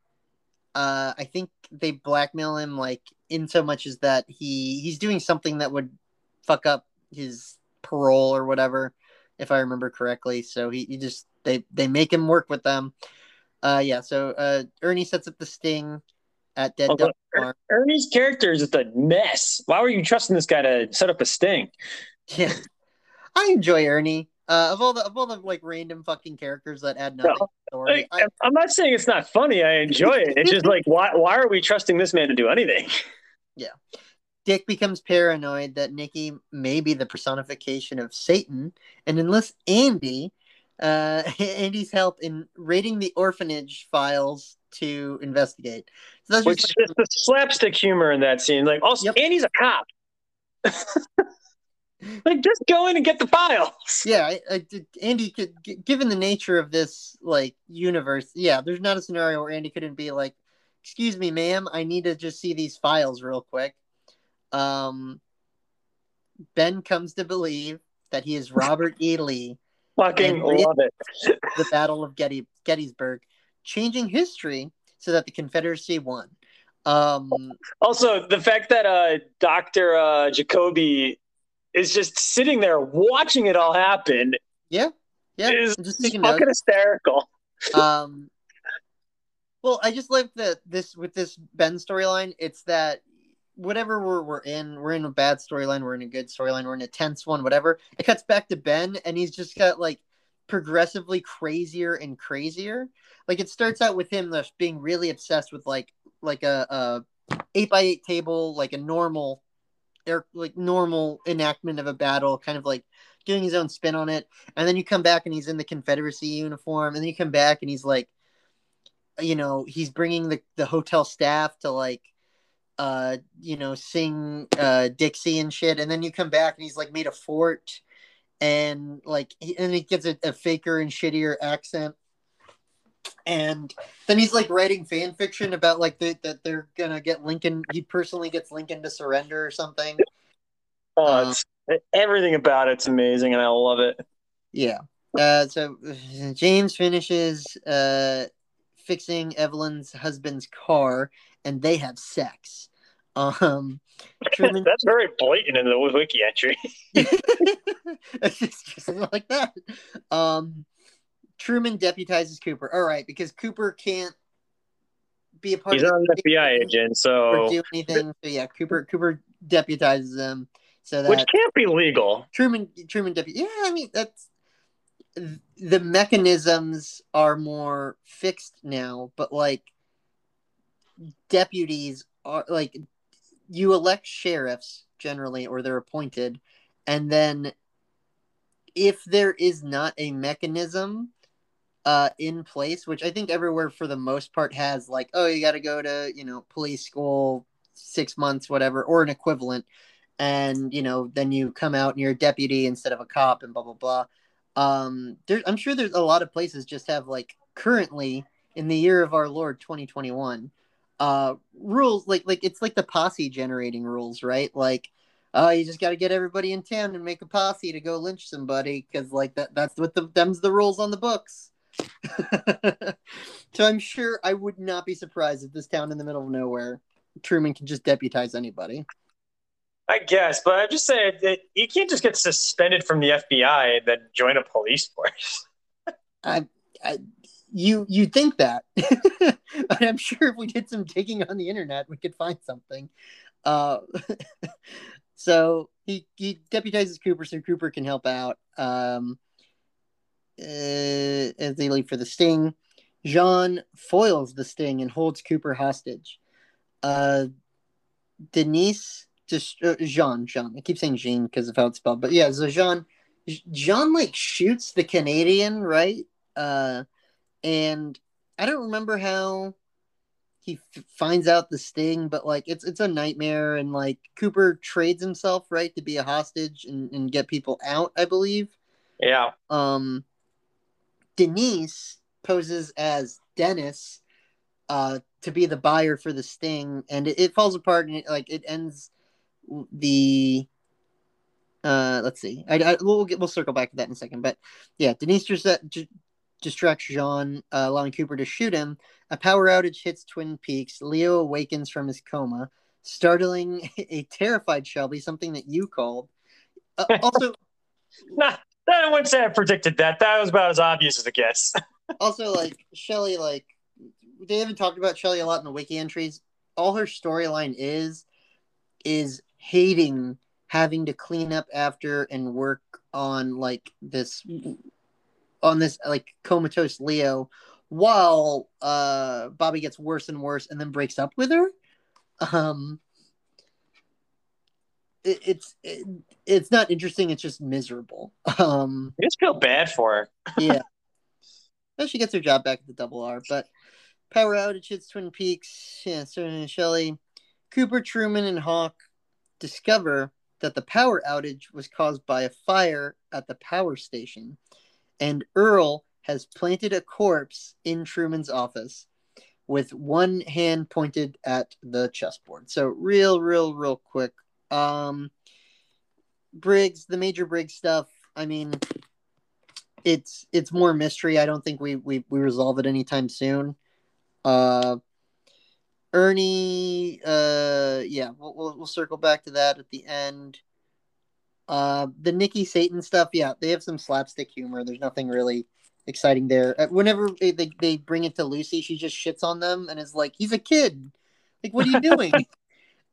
Uh I think they blackmail him like in so much as that he he's doing something that would fuck up his parole or whatever, if I remember correctly. So he, he just they they make him work with them. Uh yeah, so uh Ernie sets up the sting at Dead Dog Farm. Ernie's character is just a mess. Why were you trusting this guy to set up a sting? *laughs* Yeah. I enjoy Ernie. Uh, of all the of all the like random fucking characters that add nothing no, to the story, I, am not saying it's not funny. I enjoy it. It's just like why why are we trusting this man to do anything? *laughs* Yeah. Dick becomes paranoid that Nikki may be the personification of Satan and enlists Andy, uh, *laughs* Andy's help in raiding the orphanage files to investigate. So that's Which just like, the slapstick humor in that scene. Like, also, yep. Andy's a cop. *laughs* like, just go in and get the files. Yeah, I, I, Andy could, given the nature of this like universe, yeah, there's not a scenario where Andy couldn't be like, "Excuse me, ma'am, I need to just see these files real quick." Um, Ben comes to believe that he is Robert E. Lee. *laughs* Fucking love it. *laughs* the Battle of Getty, Gettysburg, changing history so that the Confederacy won. Um, also, the fact that uh, Doctor uh, Jacoby is just sitting there watching it all happen. Yeah, yeah, is just fucking notes. hysterical. *laughs* Um, well, I just like that this with this Ben storyline. It's that whatever we're we're in, we're in a bad storyline, we're in a good storyline, we're in a tense one, whatever. It cuts back to Ben, and he's just got like progressively crazier and crazier. Like it starts out with him just being really obsessed with like like a, a eight by eight table, like a normal, air like normal enactment of a battle, kind of like doing his own spin on it. And then you come back and he's in the Confederacy uniform, and then you come back and he's like, you know, he's bringing the the hotel staff to like uh, you know, sing uh, Dixie and shit, and then you come back and he's like made a fort, and like, and he gets a, a faker and shittier accent, and then he's like writing fan fiction about like the, that they're gonna get Lincoln. He personally gets Lincoln to surrender or something. Oh, um, everything about it's amazing, and I love it. Yeah. Uh, so *sighs* James finishes uh, fixing Evelyn's husband's car, and they have sex. Um, Truman, *laughs* That's very blatant in the wiki entry. *laughs* it's just, just like that. Um, Truman deputizes Cooper. All right, because Cooper can't be a part. He's of an FBI agent, so do anything. So yeah, Cooper Cooper deputizes him so that which can't be legal. Truman Truman deputy. Yeah, I mean that's the mechanisms are more fixed now, but like deputies are like you elect sheriffs generally or they're appointed and then if there is not a mechanism uh in place which i think everywhere for the most part has like oh you got to go to you know police school 6 months whatever or an equivalent. And you know then you come out and you're a deputy instead of a cop and blah blah blah. Um there i'm sure there's a lot of places just have like currently in the year of our lord 2021 uh rules like like it's like the posse generating rules right? Like oh, you just got to get everybody in town and make a posse to go lynch somebody because like that that's what the them's the rules on the books. *laughs* so I'm sure I would not be surprised if this town in the middle of nowhere, Truman can just deputize anybody. I guess, but I'm just saying that you can't just get suspended from the FBI and then join a police force. *laughs* I, I you you think that, *laughs* but I'm sure if we did some digging on the internet, we could find something. Uh, so he he deputizes Cooper so Cooper can help out. Um, uh, as they leave for the sting, Jean foils the sting and holds Cooper hostage. Uh, Denise just uh, Jean Jean. I keep saying Jean because of how it's spelled, but yeah, so Jean Jean like shoots the Canadian right, uh, and I don't remember how he f- finds out the sting, but like it's it's a nightmare, and like Cooper trades himself right to be a hostage and, and get people out. I believe. Yeah. Um, Denise poses as Dennis, uh, to be the buyer for the sting, and it, it falls apart, and it, like it ends the. Uh, let's see. I, I we'll get we'll circle back to that in a second, but yeah, Denise just, just distracts Jean, uh, allowing Cooper to shoot him. A power outage hits Twin Peaks. Leo awakens from his coma, startling *laughs* a terrified Shelly, something that you called. Uh, also, nah, *laughs* I wouldn't say I predicted that. That was about as obvious as it gets. *laughs* also, like Shelly, like they haven't talked about Shelly a lot in the wiki entries. All her storyline is is hating having to clean up after and work on like this on this like comatose Leo while uh Bobby gets worse and worse and then breaks up with her. Um it, it's it, it's not interesting, it's just miserable. *laughs* Um I just feel bad for her. *laughs* yeah. Well, she gets her job back at the double R, but power outage hits Twin Peaks. Yeah, Sterling and Shelly. Cooper, Truman, and Hawk discover that the power outage was caused by a fire at the power station and Earle has planted a corpse in Truman's office with one hand pointed at the chessboard. So real, real, real quick. Um Briggs, the major Briggs stuff, I mean it's it's more mystery. I don't think we we, we resolve it anytime soon. Uh Ernie, uh yeah, we'll, we'll we'll circle back to that at the end. Uh, the Nikki Satan stuff, yeah, they have some slapstick humor. There's nothing really exciting there. Uh, whenever they, they, they bring it to Lucy, she just shits on them and is like, "He's a kid. Like, what are you doing?" *laughs*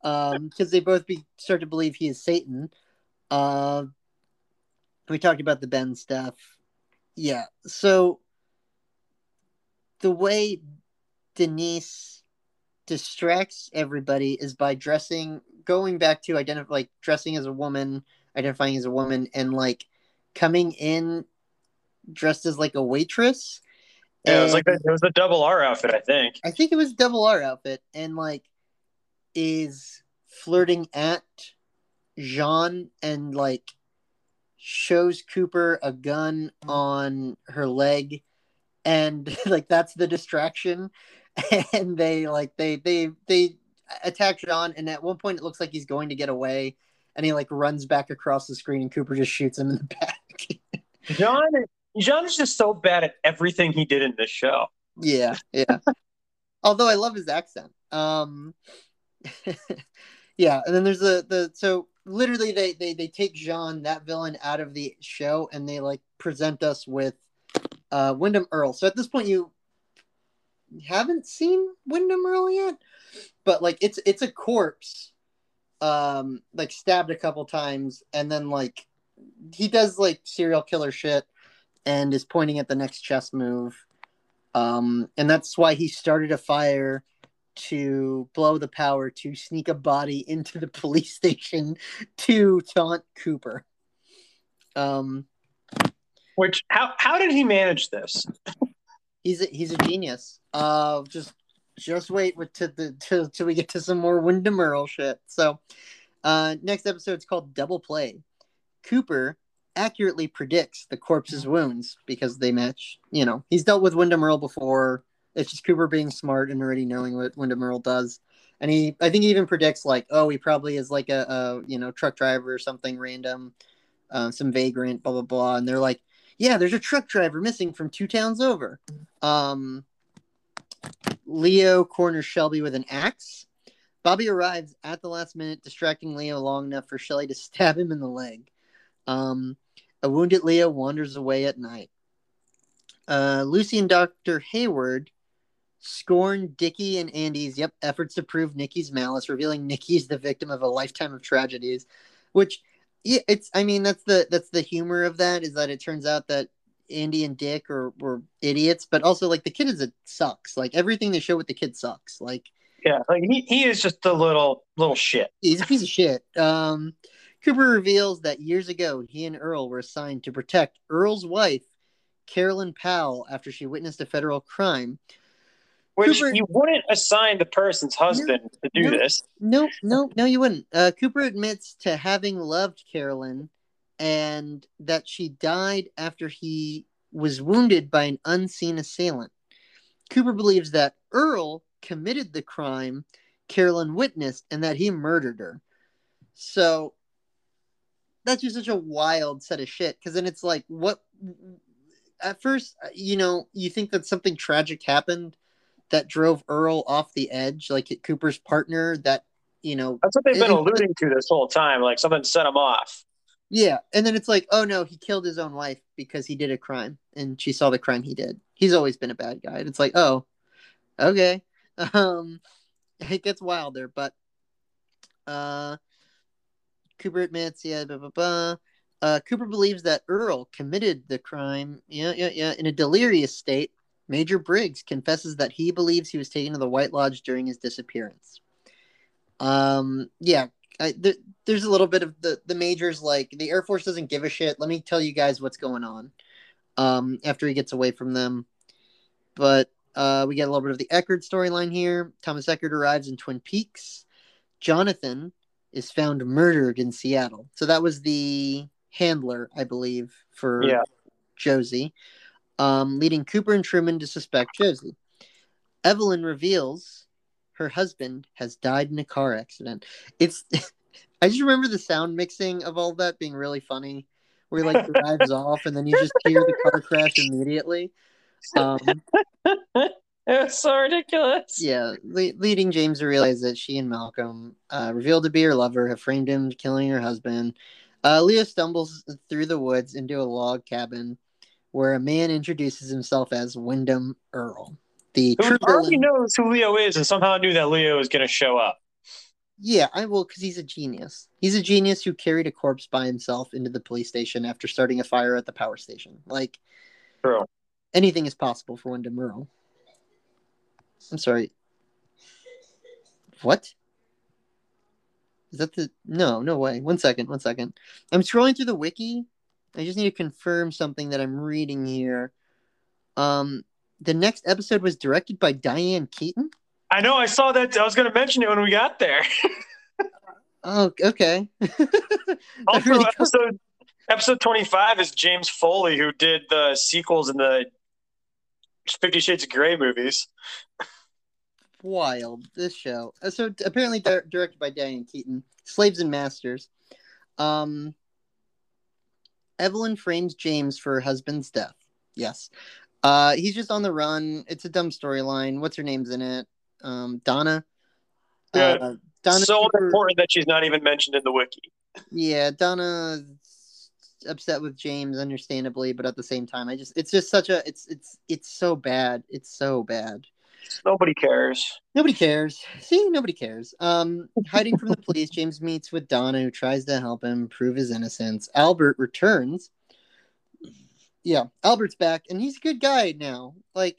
um, because they both be start to believe he is Satan. Uh, we talked about the Ben stuff. Yeah, so the way Denise distracts everybody is by dressing, going back to identify, like dressing as a woman identifying as a woman and like coming in dressed as like a waitress. Yeah, and it was like it was a double R outfit, I think. I think it was double R outfit, and like is flirting at Jean and like shows Cooper a gun on her leg, and *laughs* like that's the distraction, *laughs* and they like they they they attack Jean, and at one point it looks like he's going to get away, and he like runs back across the screen and Cooper just shoots him in the *laughs* back. John John is just so bad at everything he did in this show. Yeah, yeah. Although I love his accent. Um *laughs* Yeah, and then there's the the so literally they they they take Jean that villain out of the show and they like present us with uh Windom Earle. So at this point you haven't seen Windom Earle yet, but like it's it's a corpse um like stabbed a couple times and then like he does like serial killer shit and is pointing at the next chess move um and that's why he started a fire to blow the power to sneak a body into the *laughs* police station to taunt cooper um which how how did he manage this he's a, he's a genius uh just just wait with to the till, till we get to some more Windom Earle shit. So, uh, next episode is called Double Play. Cooper accurately predicts the corpse's wounds because they match. You know, he's dealt with Windom Earle before. It's just Cooper being smart and already knowing what Windom Earle does. and he I think he even predicts like, oh, he probably is like a, a you know truck driver or something random, uh, some vagrant, blah blah blah, and they're like, yeah, there's a truck driver missing from two towns over. Um, Leo corners Shelly with an axe. Bobby arrives at the last minute, distracting Leo long enough for Shelly to *laughs* stab him in the leg. Um, a wounded Leo wanders away at night. Uh, Lucy and Dr. Hayward scorn Dickie and Andy's yep efforts to prove Nikki's malice, revealing Nikki's the victim of a lifetime of tragedies. Which, yeah, it's I mean that's the that's the humor of that is that it turns out that Andy and Dick are were idiots, but also like the kid is a sucks. Like everything they show with the kid sucks. Like yeah, like he, he is just a little little shit. He's a piece of shit. Um, Cooper reveals that years ago he and Earle were assigned to protect Earle's wife, Caroline Powell, after she witnessed a federal crime. Which Cooper, you wouldn't assign the person's husband no, to do no, this. No, no, no, you wouldn't. Uh, Cooper admits to having loved Caroline and that she died after he was wounded by an unseen assailant. Cooper believes that Earle committed the crime Caroline witnessed and that he murdered her. So that's just such a wild set of shit because then it's like what at first you know you think that something tragic happened that drove Earle off the edge like Cooper's partner that you know that's what they've been alluding to this whole time like something set him off yeah, and then it's like, oh no, he killed his own wife because he did a crime, and she saw the crime he did. He's always been a bad guy. And it's like, oh, okay, *laughs* um, it gets wilder, but uh, Cooper admits, yeah, blah blah blah. Uh, Cooper believes that Earle committed the crime. Yeah, yeah, yeah. In a delirious state, Major Briggs confesses that he believes he was taken to the White Lodge during his disappearance. Um, yeah, I, th- there's a little bit of the the majors like the Air Force doesn't give a shit. Let me tell you guys what's going on. Um, after he gets away from them, but uh, we get a little bit of the Eckhardt storyline here. Thomas Eckhardt arrives in Twin Peaks. Jonathan is found murdered in Seattle. So that was the handler, I believe, for yeah. Josie, um, leading Cooper and Truman to suspect Josie. Evelyn reveals her husband has died in a car accident. It's *laughs* I just remember the sound mixing of all that being really funny. Where he like *laughs* drives off and then you just hear the car crash immediately. Um, *laughs* it's so ridiculous. Yeah, le- leading James to realize that she and Malcolm, uh, revealed to be her lover, have framed him for killing her husband. Uh, Leo stumbles through the woods into a log cabin where a man introduces himself as Windom Earle the who already knows who Leo is and somehow knew that Leo was going to show up. Yeah, I will because he's a genius. He's a genius who carried a corpse by himself into the police station after starting a fire at the power station. Like, True. anything is possible for Windom Earle. I'm sorry. What? Is that the no? No way. One second. One second. I'm scrolling through the wiki. I just need to confirm something that I'm reading here. Um, the next episode was directed by Diane Keaton. I know. I saw that. I was going to mention it when we got there. *laughs* oh, okay. *laughs* also, really episode episode twenty five is James Foley, who did the sequels in the Fifty Shades of Grey movies. Wild this show. Uh, so apparently di- directed by Diane Keaton. Slaves and Masters. Um, Evelyn frames James for her husband's death. Yes. Uh, he's just on the run. It's a dumb storyline. What's her name's in it? Um, Donna. Yeah. Uh, Donna so super... important that she's not even mentioned in the wiki. Yeah, Donna upset with James, understandably, but at the same time, I just it's just such a it's it's it's so bad. It's so bad. Nobody cares. Nobody cares. See, nobody cares. Um, hiding from the police, James meets with Donna, who tries to help him prove his innocence. Albert returns yeah, Albert's back, and he's a good guy now. Like,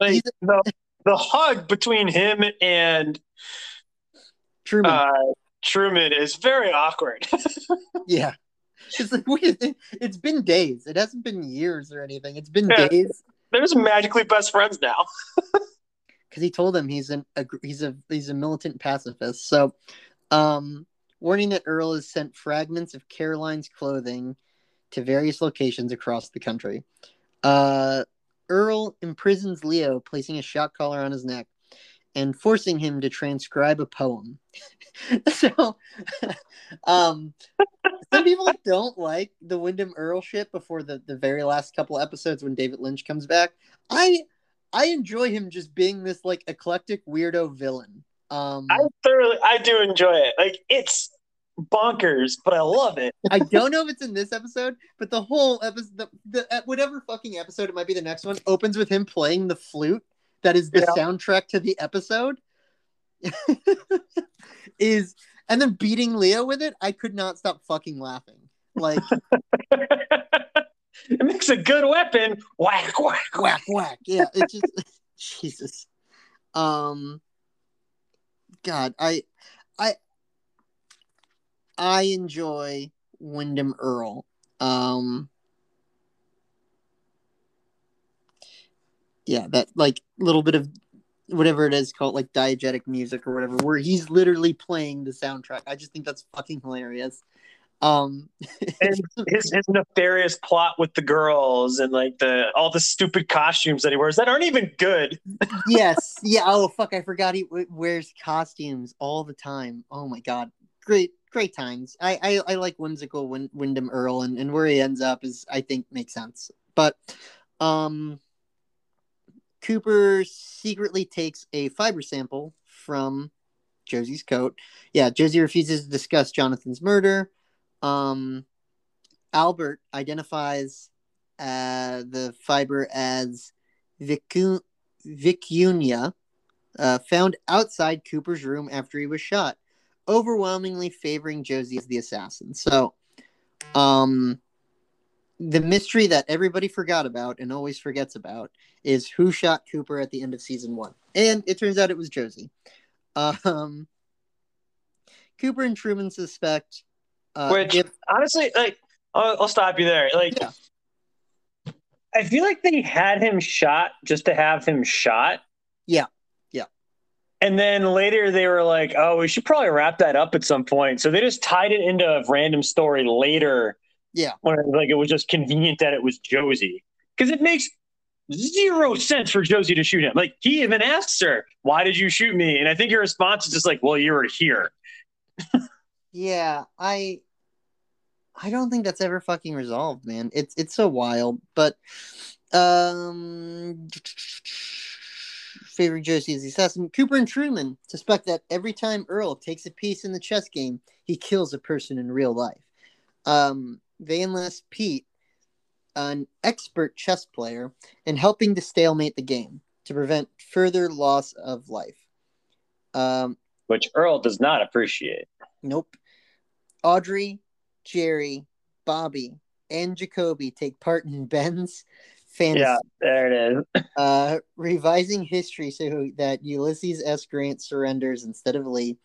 like the the hug between him and Truman uh, Truman is very awkward. *laughs* yeah, it's like it's been days. It hasn't been years or anything. It's been yeah, days. They're just magically best friends now. *laughs* Because he told him he's an a, he's a he's a militant pacifist. So, um, warning that Earle has sent fragments of Caroline's clothing to various locations across the country. Uh, Earle imprisons Leo, placing a shock collar on his neck. And forcing him to transcribe a poem. *laughs* so, *laughs* um, some people don't like the Windom Earle shit before the, the very last couple episodes when David Lynch comes back. I I enjoy him just being this like eclectic weirdo villain. Um, I thoroughly, I do enjoy it. Like it's bonkers, but I love it. I don't know if it's in this episode, but the whole episode, the, the whatever fucking episode it might be, the next one opens with him playing the flute. That is the yeah. soundtrack to the episode. *laughs* is and then beating Leo with it. I could not stop fucking laughing. Like *laughs* it makes a good weapon. Whack whack whack whack. Yeah, it's just *laughs* Jesus. Um, God, I, I, I enjoy Windom Earle. Um, yeah, that like little bit of whatever it is called, like diegetic music or whatever, where he's literally playing the soundtrack. I just think that's fucking hilarious. Um, *laughs* and his his nefarious plot with the girls and like the all the stupid costumes that he wears that aren't even good. *laughs* yes, yeah. Oh fuck, I forgot he wears costumes all the time. Oh my god, great great times. I I, I like whimsical Windom Earle, and, and where he ends up is I think makes sense. But um, Cooper secretly takes a fiber sample from Josie's coat. Yeah, Josie refuses to discuss Jonathan's murder. Um, Albert identifies uh, the fiber as vicu- vicuña, uh, found outside Cooper's room after he was shot overwhelmingly favoring Josie as the assassin. So, um, the mystery that everybody forgot about and always forgets about is who shot Cooper at the end of season one, and it turns out it was Josie. Um, Cooper and Truman suspect. Uh, Which if, honestly, like, I'll, I'll, stop you there. Like, yeah. I feel like they had him shot just to have him shot. Yeah. Yeah. And then later they were like, "Oh, we should probably wrap that up at some point." So they just tied it into a random story later. Yeah, like it was just convenient that it was Josie because it makes zero sense for Josie to shoot him. Like he even asks her, "Why did you shoot me?" And I think your response is just like, "Well, you were here." *laughs* yeah, I I don't think that's ever fucking resolved, man. It's it's so wild, but um favoring Josie as the assassin. Cooper and Truman suspect that every time Earle takes a piece in the chess game, he kills a person in real life. Um, enlist Pete, an expert chess player, in helping to stalemate the game to prevent further loss of life. Um, Which Earle does not appreciate. Nope. Audrey, Jerry, Bobby, and Jacoby take part in Ben's fantasy. Yeah, there it is. *laughs* uh, revising history so that Ulysses S. Grant surrenders instead of Lee,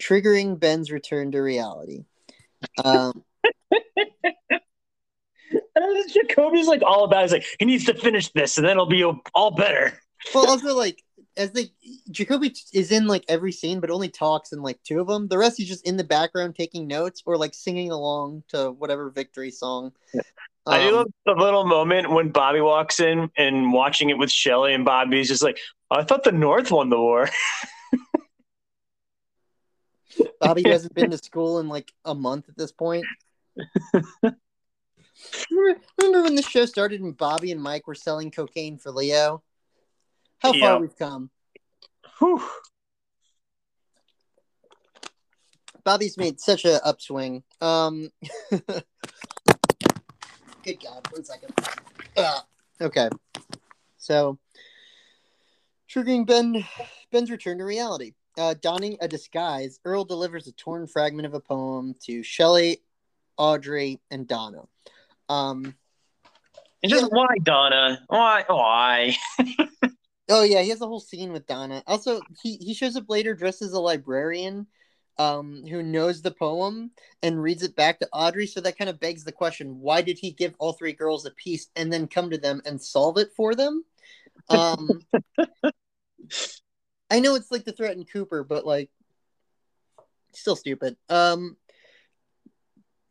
triggering Ben's return to reality. Um, *laughs* Jacoby's like all about. He's like, he needs to finish this, and then it'll be all better. well, also like as they Jacoby is in like every scene, but only talks in like two of them. The rest he's just in the background taking notes or like singing along to whatever victory song. Um, I love the little moment when Bobby walks in and watching it with Shelly, and Bobby's just like, "I thought the North won the war." Bobby *laughs* hasn't been to school in like a month at this point. *laughs* remember, remember, when the show started and Bobby and Mike were selling cocaine for Leo? How far we've come. Whew. Bobby's made such an upswing. Um, *laughs* Good God, one second. Uh, okay. So, triggering Ben, Ben's return to reality. Uh, donning a disguise, Earle delivers a torn fragment of a poem to Shelly, Audrey, and Donna. Um, and just why Donna? Why? Why? *laughs* oh yeah, he has a whole scene with Donna. Also, he he shows up later dressed as a librarian um, who knows the poem and reads it back to Audrey. So that kind of begs the question: Why did he give all three girls a piece and then come to them and solve it for them? Um, *laughs* I know it's like to threaten Cooper, but like, still stupid. Um,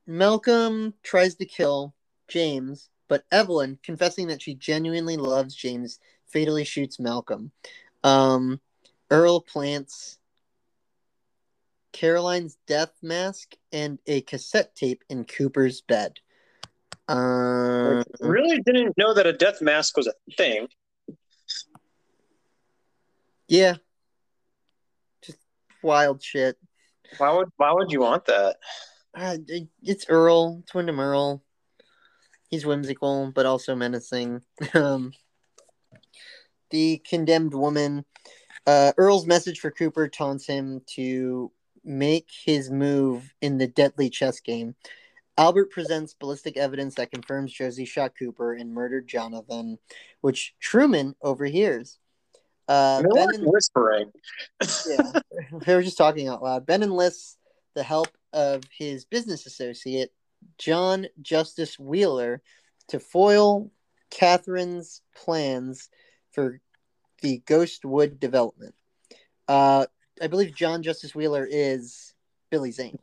Malcolm tries to kill James, but Evelyn, confessing that she genuinely loves James, fatally shoots Malcolm. Um, Earle plants Caroline's death mask and a cassette tape in Cooper's bed. Uh, really didn't know that a death mask was a thing. Yeah. Just wild shit. Why would why would you want that? Uh, it's Earle. It's Windom Earle. He's whimsical, but also menacing. *laughs* Um, the condemned woman. Uh, Earle's message for Cooper taunts him to make his move in the deadly chess game. Albert presents ballistic evidence that confirms Josie shot Cooper and murdered Jonathan, which Truman overhears. Uh, ben and, whispering. *laughs* yeah, they were just talking out loud. Ben enlists the help of his business associate, John Justice Wheeler, to foil Catherine's plans for the Ghostwood development. Uh, I believe John Justice Wheeler is Billy Zane.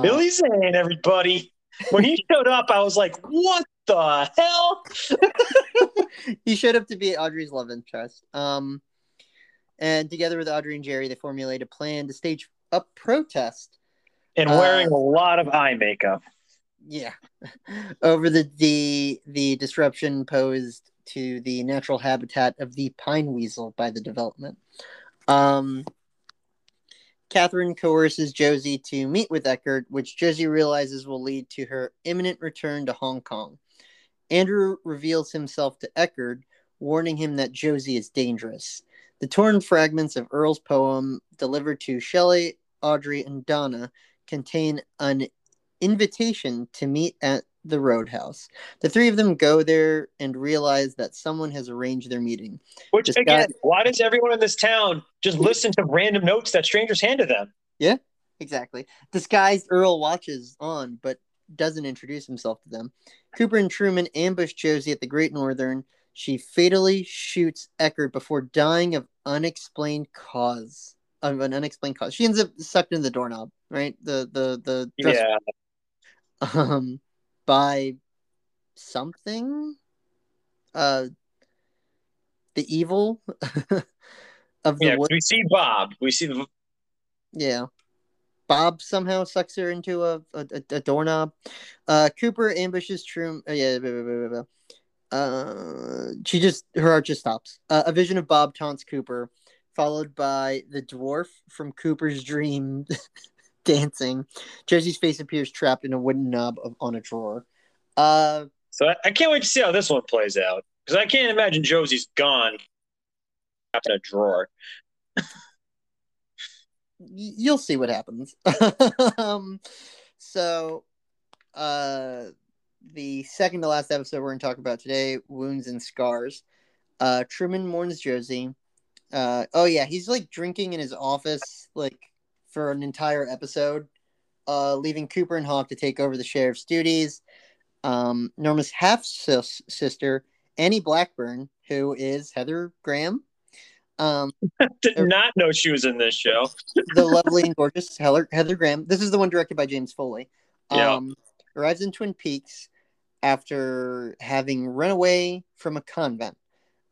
Billy uh, Zane, everybody. When he *laughs* showed up, I was like, "What the hell?" he showed up to be Audrey's love interest. Um, and together with Audrey and Jerry, they formulate a plan to stage a protest. And wearing uh, a lot of eye makeup. Yeah, over the the the disruption posed to the natural habitat of the pine weasel by the development. Um, Catherine coerces Josie to meet with Eckhardt, which Josie realizes will lead to her imminent return to Hong Kong. Andrew reveals himself to Eckhardt, warning him that Josie is dangerous. The torn fragments of Earle's poem, delivered to Shelly, Audrey, and Donna, contain an invitation to meet at the roadhouse. The three of them go there and realize that someone has arranged their meeting. Which this again, guy... why does everyone in this town just listen to random notes that strangers hand to them? Yeah, exactly. Disguised Earle watches on, but doesn't introduce himself to them. Cooper and Truman ambush Josie at the Great Northern. She fatally shoots Eckhardt before dying of unexplained cause. Of an unexplained cause. She ends up sucked in the doorknob, right? The the the yeah. Um by something? Uh the evil *laughs* of the yeah, we see bob. We see the yeah. Bob somehow sucks her into a, a, a doorknob. Uh cooper ambushes Truman. Uh, yeah blah, blah, blah, uh she just her heart just stops. Uh, a vision of bob taunts cooper followed by the dwarf from cooper's dream *laughs* dancing. Josie's face appears trapped in a wooden knob of, on a drawer. Uh, so I, I can't wait to see how this one plays out because I can't imagine Josie's gone in a drawer. You'll see what happens. *laughs* um, so, uh, the second to last episode we're going to talk about today wounds and scars. Uh, Truman mourns Josie. Uh, oh, yeah, he's like drinking in his office, like for an entire episode, uh, leaving Cooper and Hawk to take over the sheriff's duties. Um, Norma's half sister, Annie Blackburn, who is Heather Graham. Um, *laughs* Did not know she was in this show. the *laughs* lovely and gorgeous Heather, Heather Graham. This is the one directed by James Foley. Um, yeah. Arrives in Twin Peaks after having run away from a convent.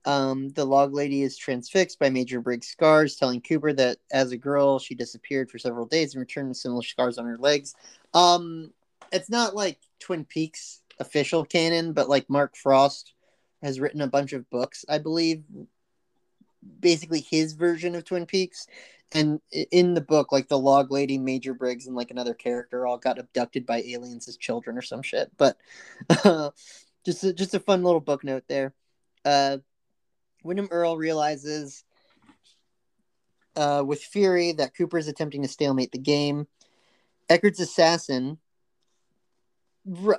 Um, the log lady is transfixed by Major Briggs' scars, telling Cooper that as a girl she disappeared for several days and returned with similar scars on her legs. Um, it's not like Twin Peaks official canon, but like Mark Frost has written a bunch of books, I believe, basically his version of Twin Peaks. And in the book, like the log lady, Major Briggs, and like another character all got abducted by aliens as children or some shit. But uh, *laughs* just a, just a fun little book note there. Uh, Windom Earle realizes uh, with fury that Cooper is attempting to stalemate the game. Eckhardt's assassin.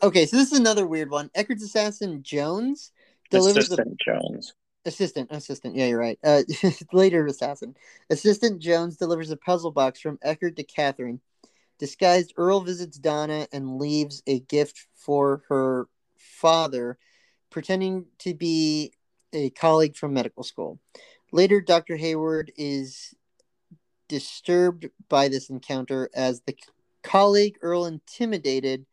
Okay, so this is another weird one. Eckhardt's assassin Jones delivers assistant a... Jones. Assistant, assistant. Yeah, you're right. Uh, *laughs* later assassin. Assistant Jones delivers a puzzle box from Eckhardt to Catherine. Disguised Earl visits Donna and leaves a gift for her father, pretending to be a colleague from medical school. Later, Dr. Hayward is disturbed by this encounter as the colleague Earle intimidated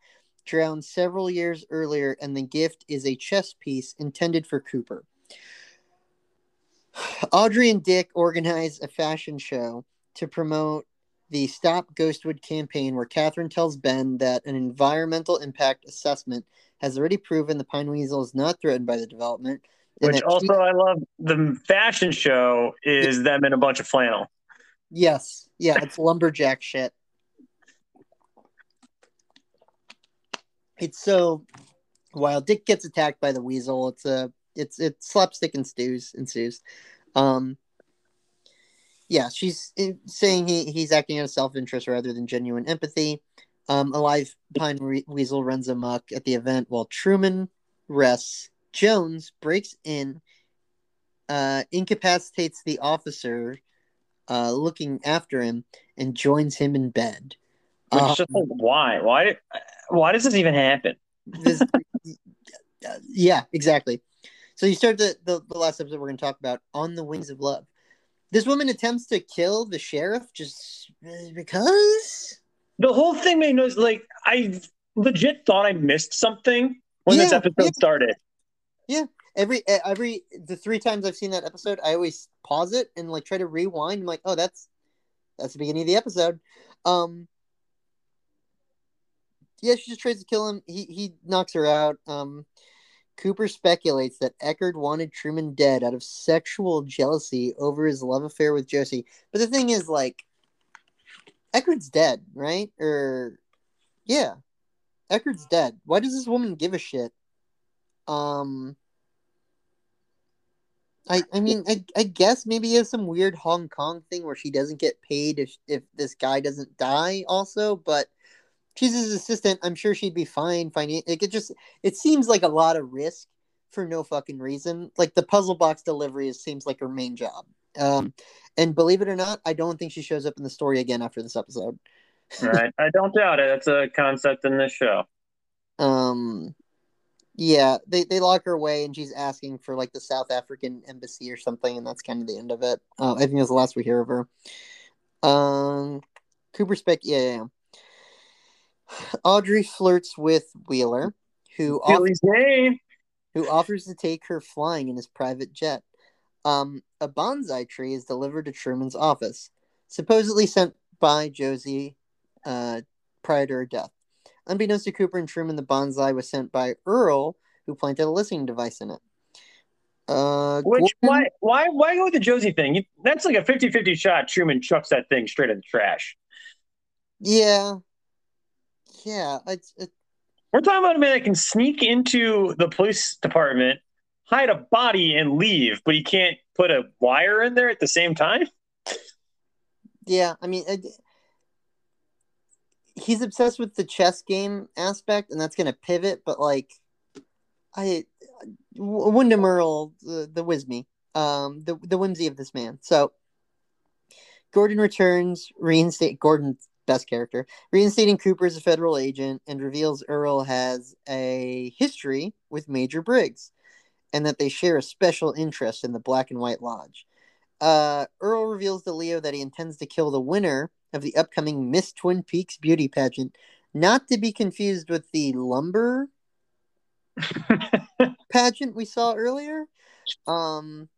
drowned several years earlier, and the gift is a chess piece intended for Cooper. *sighs* Audrey and Dick organize a fashion show to promote the Stop Ghostwood campaign, where Catherine tells Ben that an environmental impact assessment has already proven the pine weasel is not threatened by the development. And Which also she- I love. The fashion show is them in a bunch of flannel. yes, yeah, it's *laughs* lumberjack shit. It's so while Dick gets attacked by the weasel, it's a it's it's slapstick and ensues ensues. Um, yeah, she's saying he he's acting out of self interest rather than genuine empathy. Um, a live pine weasel runs amok at the event while Truman rests. Jones breaks in, uh, incapacitates the officer uh, looking after him, and joins him in bed. Which Um, just like why? Why? Why does this even happen? this, *laughs* yeah, exactly. So you start the, the, the last episode we're going to talk about on the wings of love. This woman attempts to kill the sheriff just because. The whole thing made no like I legit thought I missed something when this episode yeah. started. Yeah, every every the three times I've seen that episode, I always pause it and like try to rewind. I'm like, oh, that's that's the beginning of the episode. Um, yeah, she just tries to kill him. He he knocks her out. Um, Cooper speculates that Eckhardt wanted Truman dead out of sexual jealousy over his love affair with Josie. But the thing is, like, Eckhardt's dead, right? Or yeah, Eckhardt's dead. Why does this woman give a shit? Um. I, I mean I, I guess maybe has some weird Hong Kong thing where she doesn't get paid if if this guy doesn't die also, but she's his assistant. I'm sure she'd be fine finding like it just it seems like a lot of risk for no fucking reason. Like the puzzle box delivery is, seems like her main job. Um and believe it or not, I don't think she shows up in the story again after this episode. Right? I don't doubt it. That's a concept in this show. *laughs* Um yeah, they, they lock her away and she's asking for like the South African embassy or something, and that's kind of the end of it. Uh, I think that's the last we hear of her. Um, Cooper spec, yeah, yeah, yeah. Audrey flirts with Wheeler, who off- Billy who offers to take her flying in his private jet. Um, a bonsai tree is delivered to Truman's office, supposedly sent by Josie uh, prior to her death. Unbeknownst to Cooper and Truman, the bonsai was sent by Earle, who planted a listening device in it. Uh, Which Gordon- why why why go with the Josie thing? You, that's like a 50-50 shot. Truman chucks that thing straight in the trash. Yeah, yeah. It's, it, We're talking about a man that can sneak into the police department, hide a body, and leave, but he can't put a wire in there at the same time. yeah. I mean, it, he's obsessed with the chess game aspect, and that's going to pivot. But like, I Windom Earle, the the um, the the whimsy of this man. So Gordon returns, reinstate Gordon's best character, reinstating Cooper as a federal agent, and reveals Earle has a history with Major Briggs, and that they share a special interest in the Black and White Lodge. Uh, Earle reveals to Leo that he intends to kill the winner of the upcoming Miss Twin Peaks beauty pageant, not to be confused with the lumber *laughs* pageant we saw earlier. Um,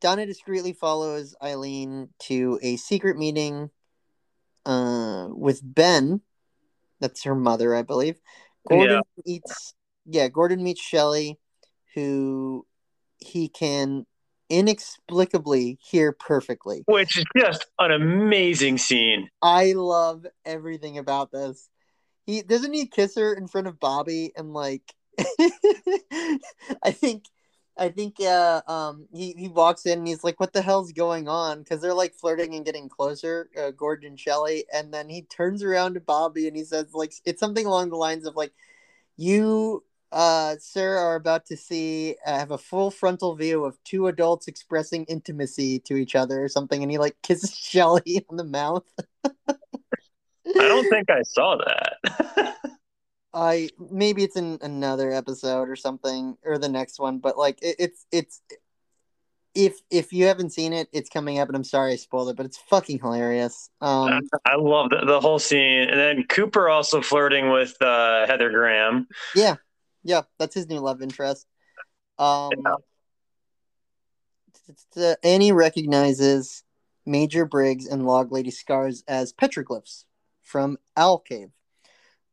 Donna discreetly follows Eileen to a secret meeting uh, with Ben. That's her mother, I believe. Gordon meets yeah, Gordon meets Shelly, who he can inexplicably hear perfectly. Which is just an amazing scene. I love everything about this. He doesn't he kiss her in front of Bobby and like *laughs* I think I think uh um he, he walks in and he's like what the hell's going on because they're like flirting and getting closer uh, Gordon and Shelly and then he turns around to Bobby and he says like it's something along the lines of like you uh sir are about to see uh, have a full frontal view of two adults expressing intimacy to each other or something and he like *laughs* kisses Shelly on the mouth I don't think I saw that. *laughs* I maybe it's in another episode or something or the next one, but like it, it's it's if if you haven't seen it, it's coming up, and I'm sorry I spoiled it, but it's fucking hilarious. Um, I love the, the whole scene. And then Cooper also flirting with uh, Heather Graham. yeah, yeah, that's his new love interest. Um, Yeah. Annie recognizes Major Briggs and Log Lady Scars as petroglyphs from Owl Cave.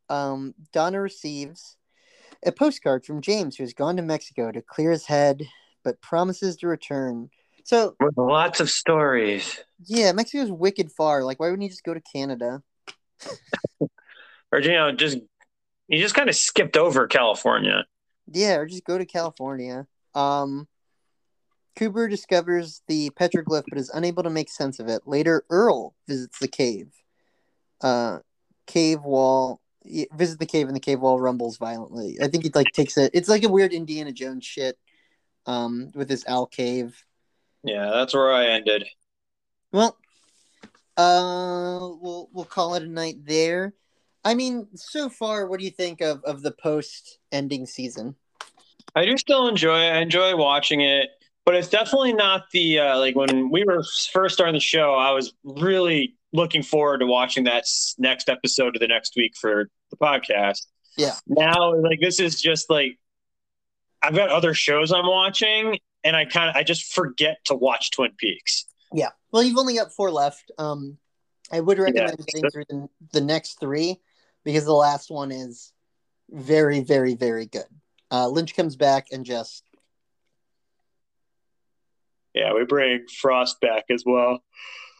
Um, Donna receives a postcard from James, who has gone to Mexico to clear his head, but promises to return. So, With lots of stories. yeah, Mexico's wicked far. Like, why wouldn't you just go to Canada? *laughs* Or, you know, just, you just kind of skipped over California. Yeah, or just go to California. Um, Cooper discovers the petroglyph but is unable to make sense of it. Later, Earle visits the cave. Uh, cave wall visit the cave and the cave wall rumbles violently. I think it like takes it. It's like a weird Indiana Jones shit. Um, with this owl cave. Yeah, that's where I ended. Well, uh, we'll we'll call it a night there. I mean, so far, what do you think of of the post ending season? I do still enjoy it. I enjoy watching it, but it's definitely not the uh, like when we were first starting the show. I was really looking forward to watching that next episode of the next week for the podcast. Yeah. Now, like this is just like I've got other shows I'm watching, and I kind of I just forget to watch Twin Peaks. Yeah. Well, you've only got four left. Um, I would recommend Yeah. getting through the, the next three because the last one is very, very, very good. Uh, Lynch comes back and just Yeah, we bring Frost back as well.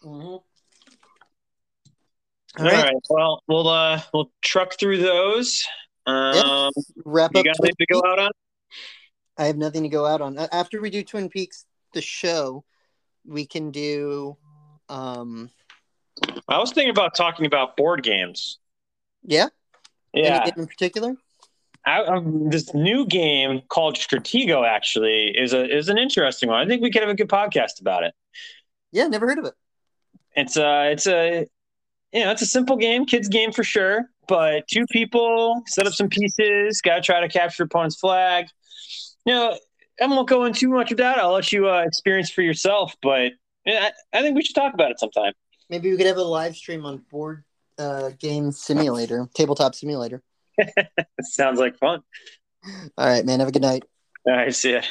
All All right, right. Well, we'll uh we'll truck through those. Um, wrap you up. got anything to go out on? I have nothing to go out on. After we do Twin Peaks, the show, we can do. Um, I was thinking about talking about board games. Yeah. Yeah, Anything in particular? I, um, this new game called Stratego actually is a is an interesting one. I think we could have a good podcast about it. Yeah, never heard of it. It's a it's a you know it's a simple game, kids game for sure. But two people set up some pieces, got to try to capture opponent's flag. You know, I won't go into too much of that. I'll let you uh, experience for yourself. But yeah, I, I think we should talk about it sometime. Maybe we could have a live stream on board uh, game simulator, tabletop simulator. *laughs* Sounds like fun. All right, man. Have a good night. All right, see ya.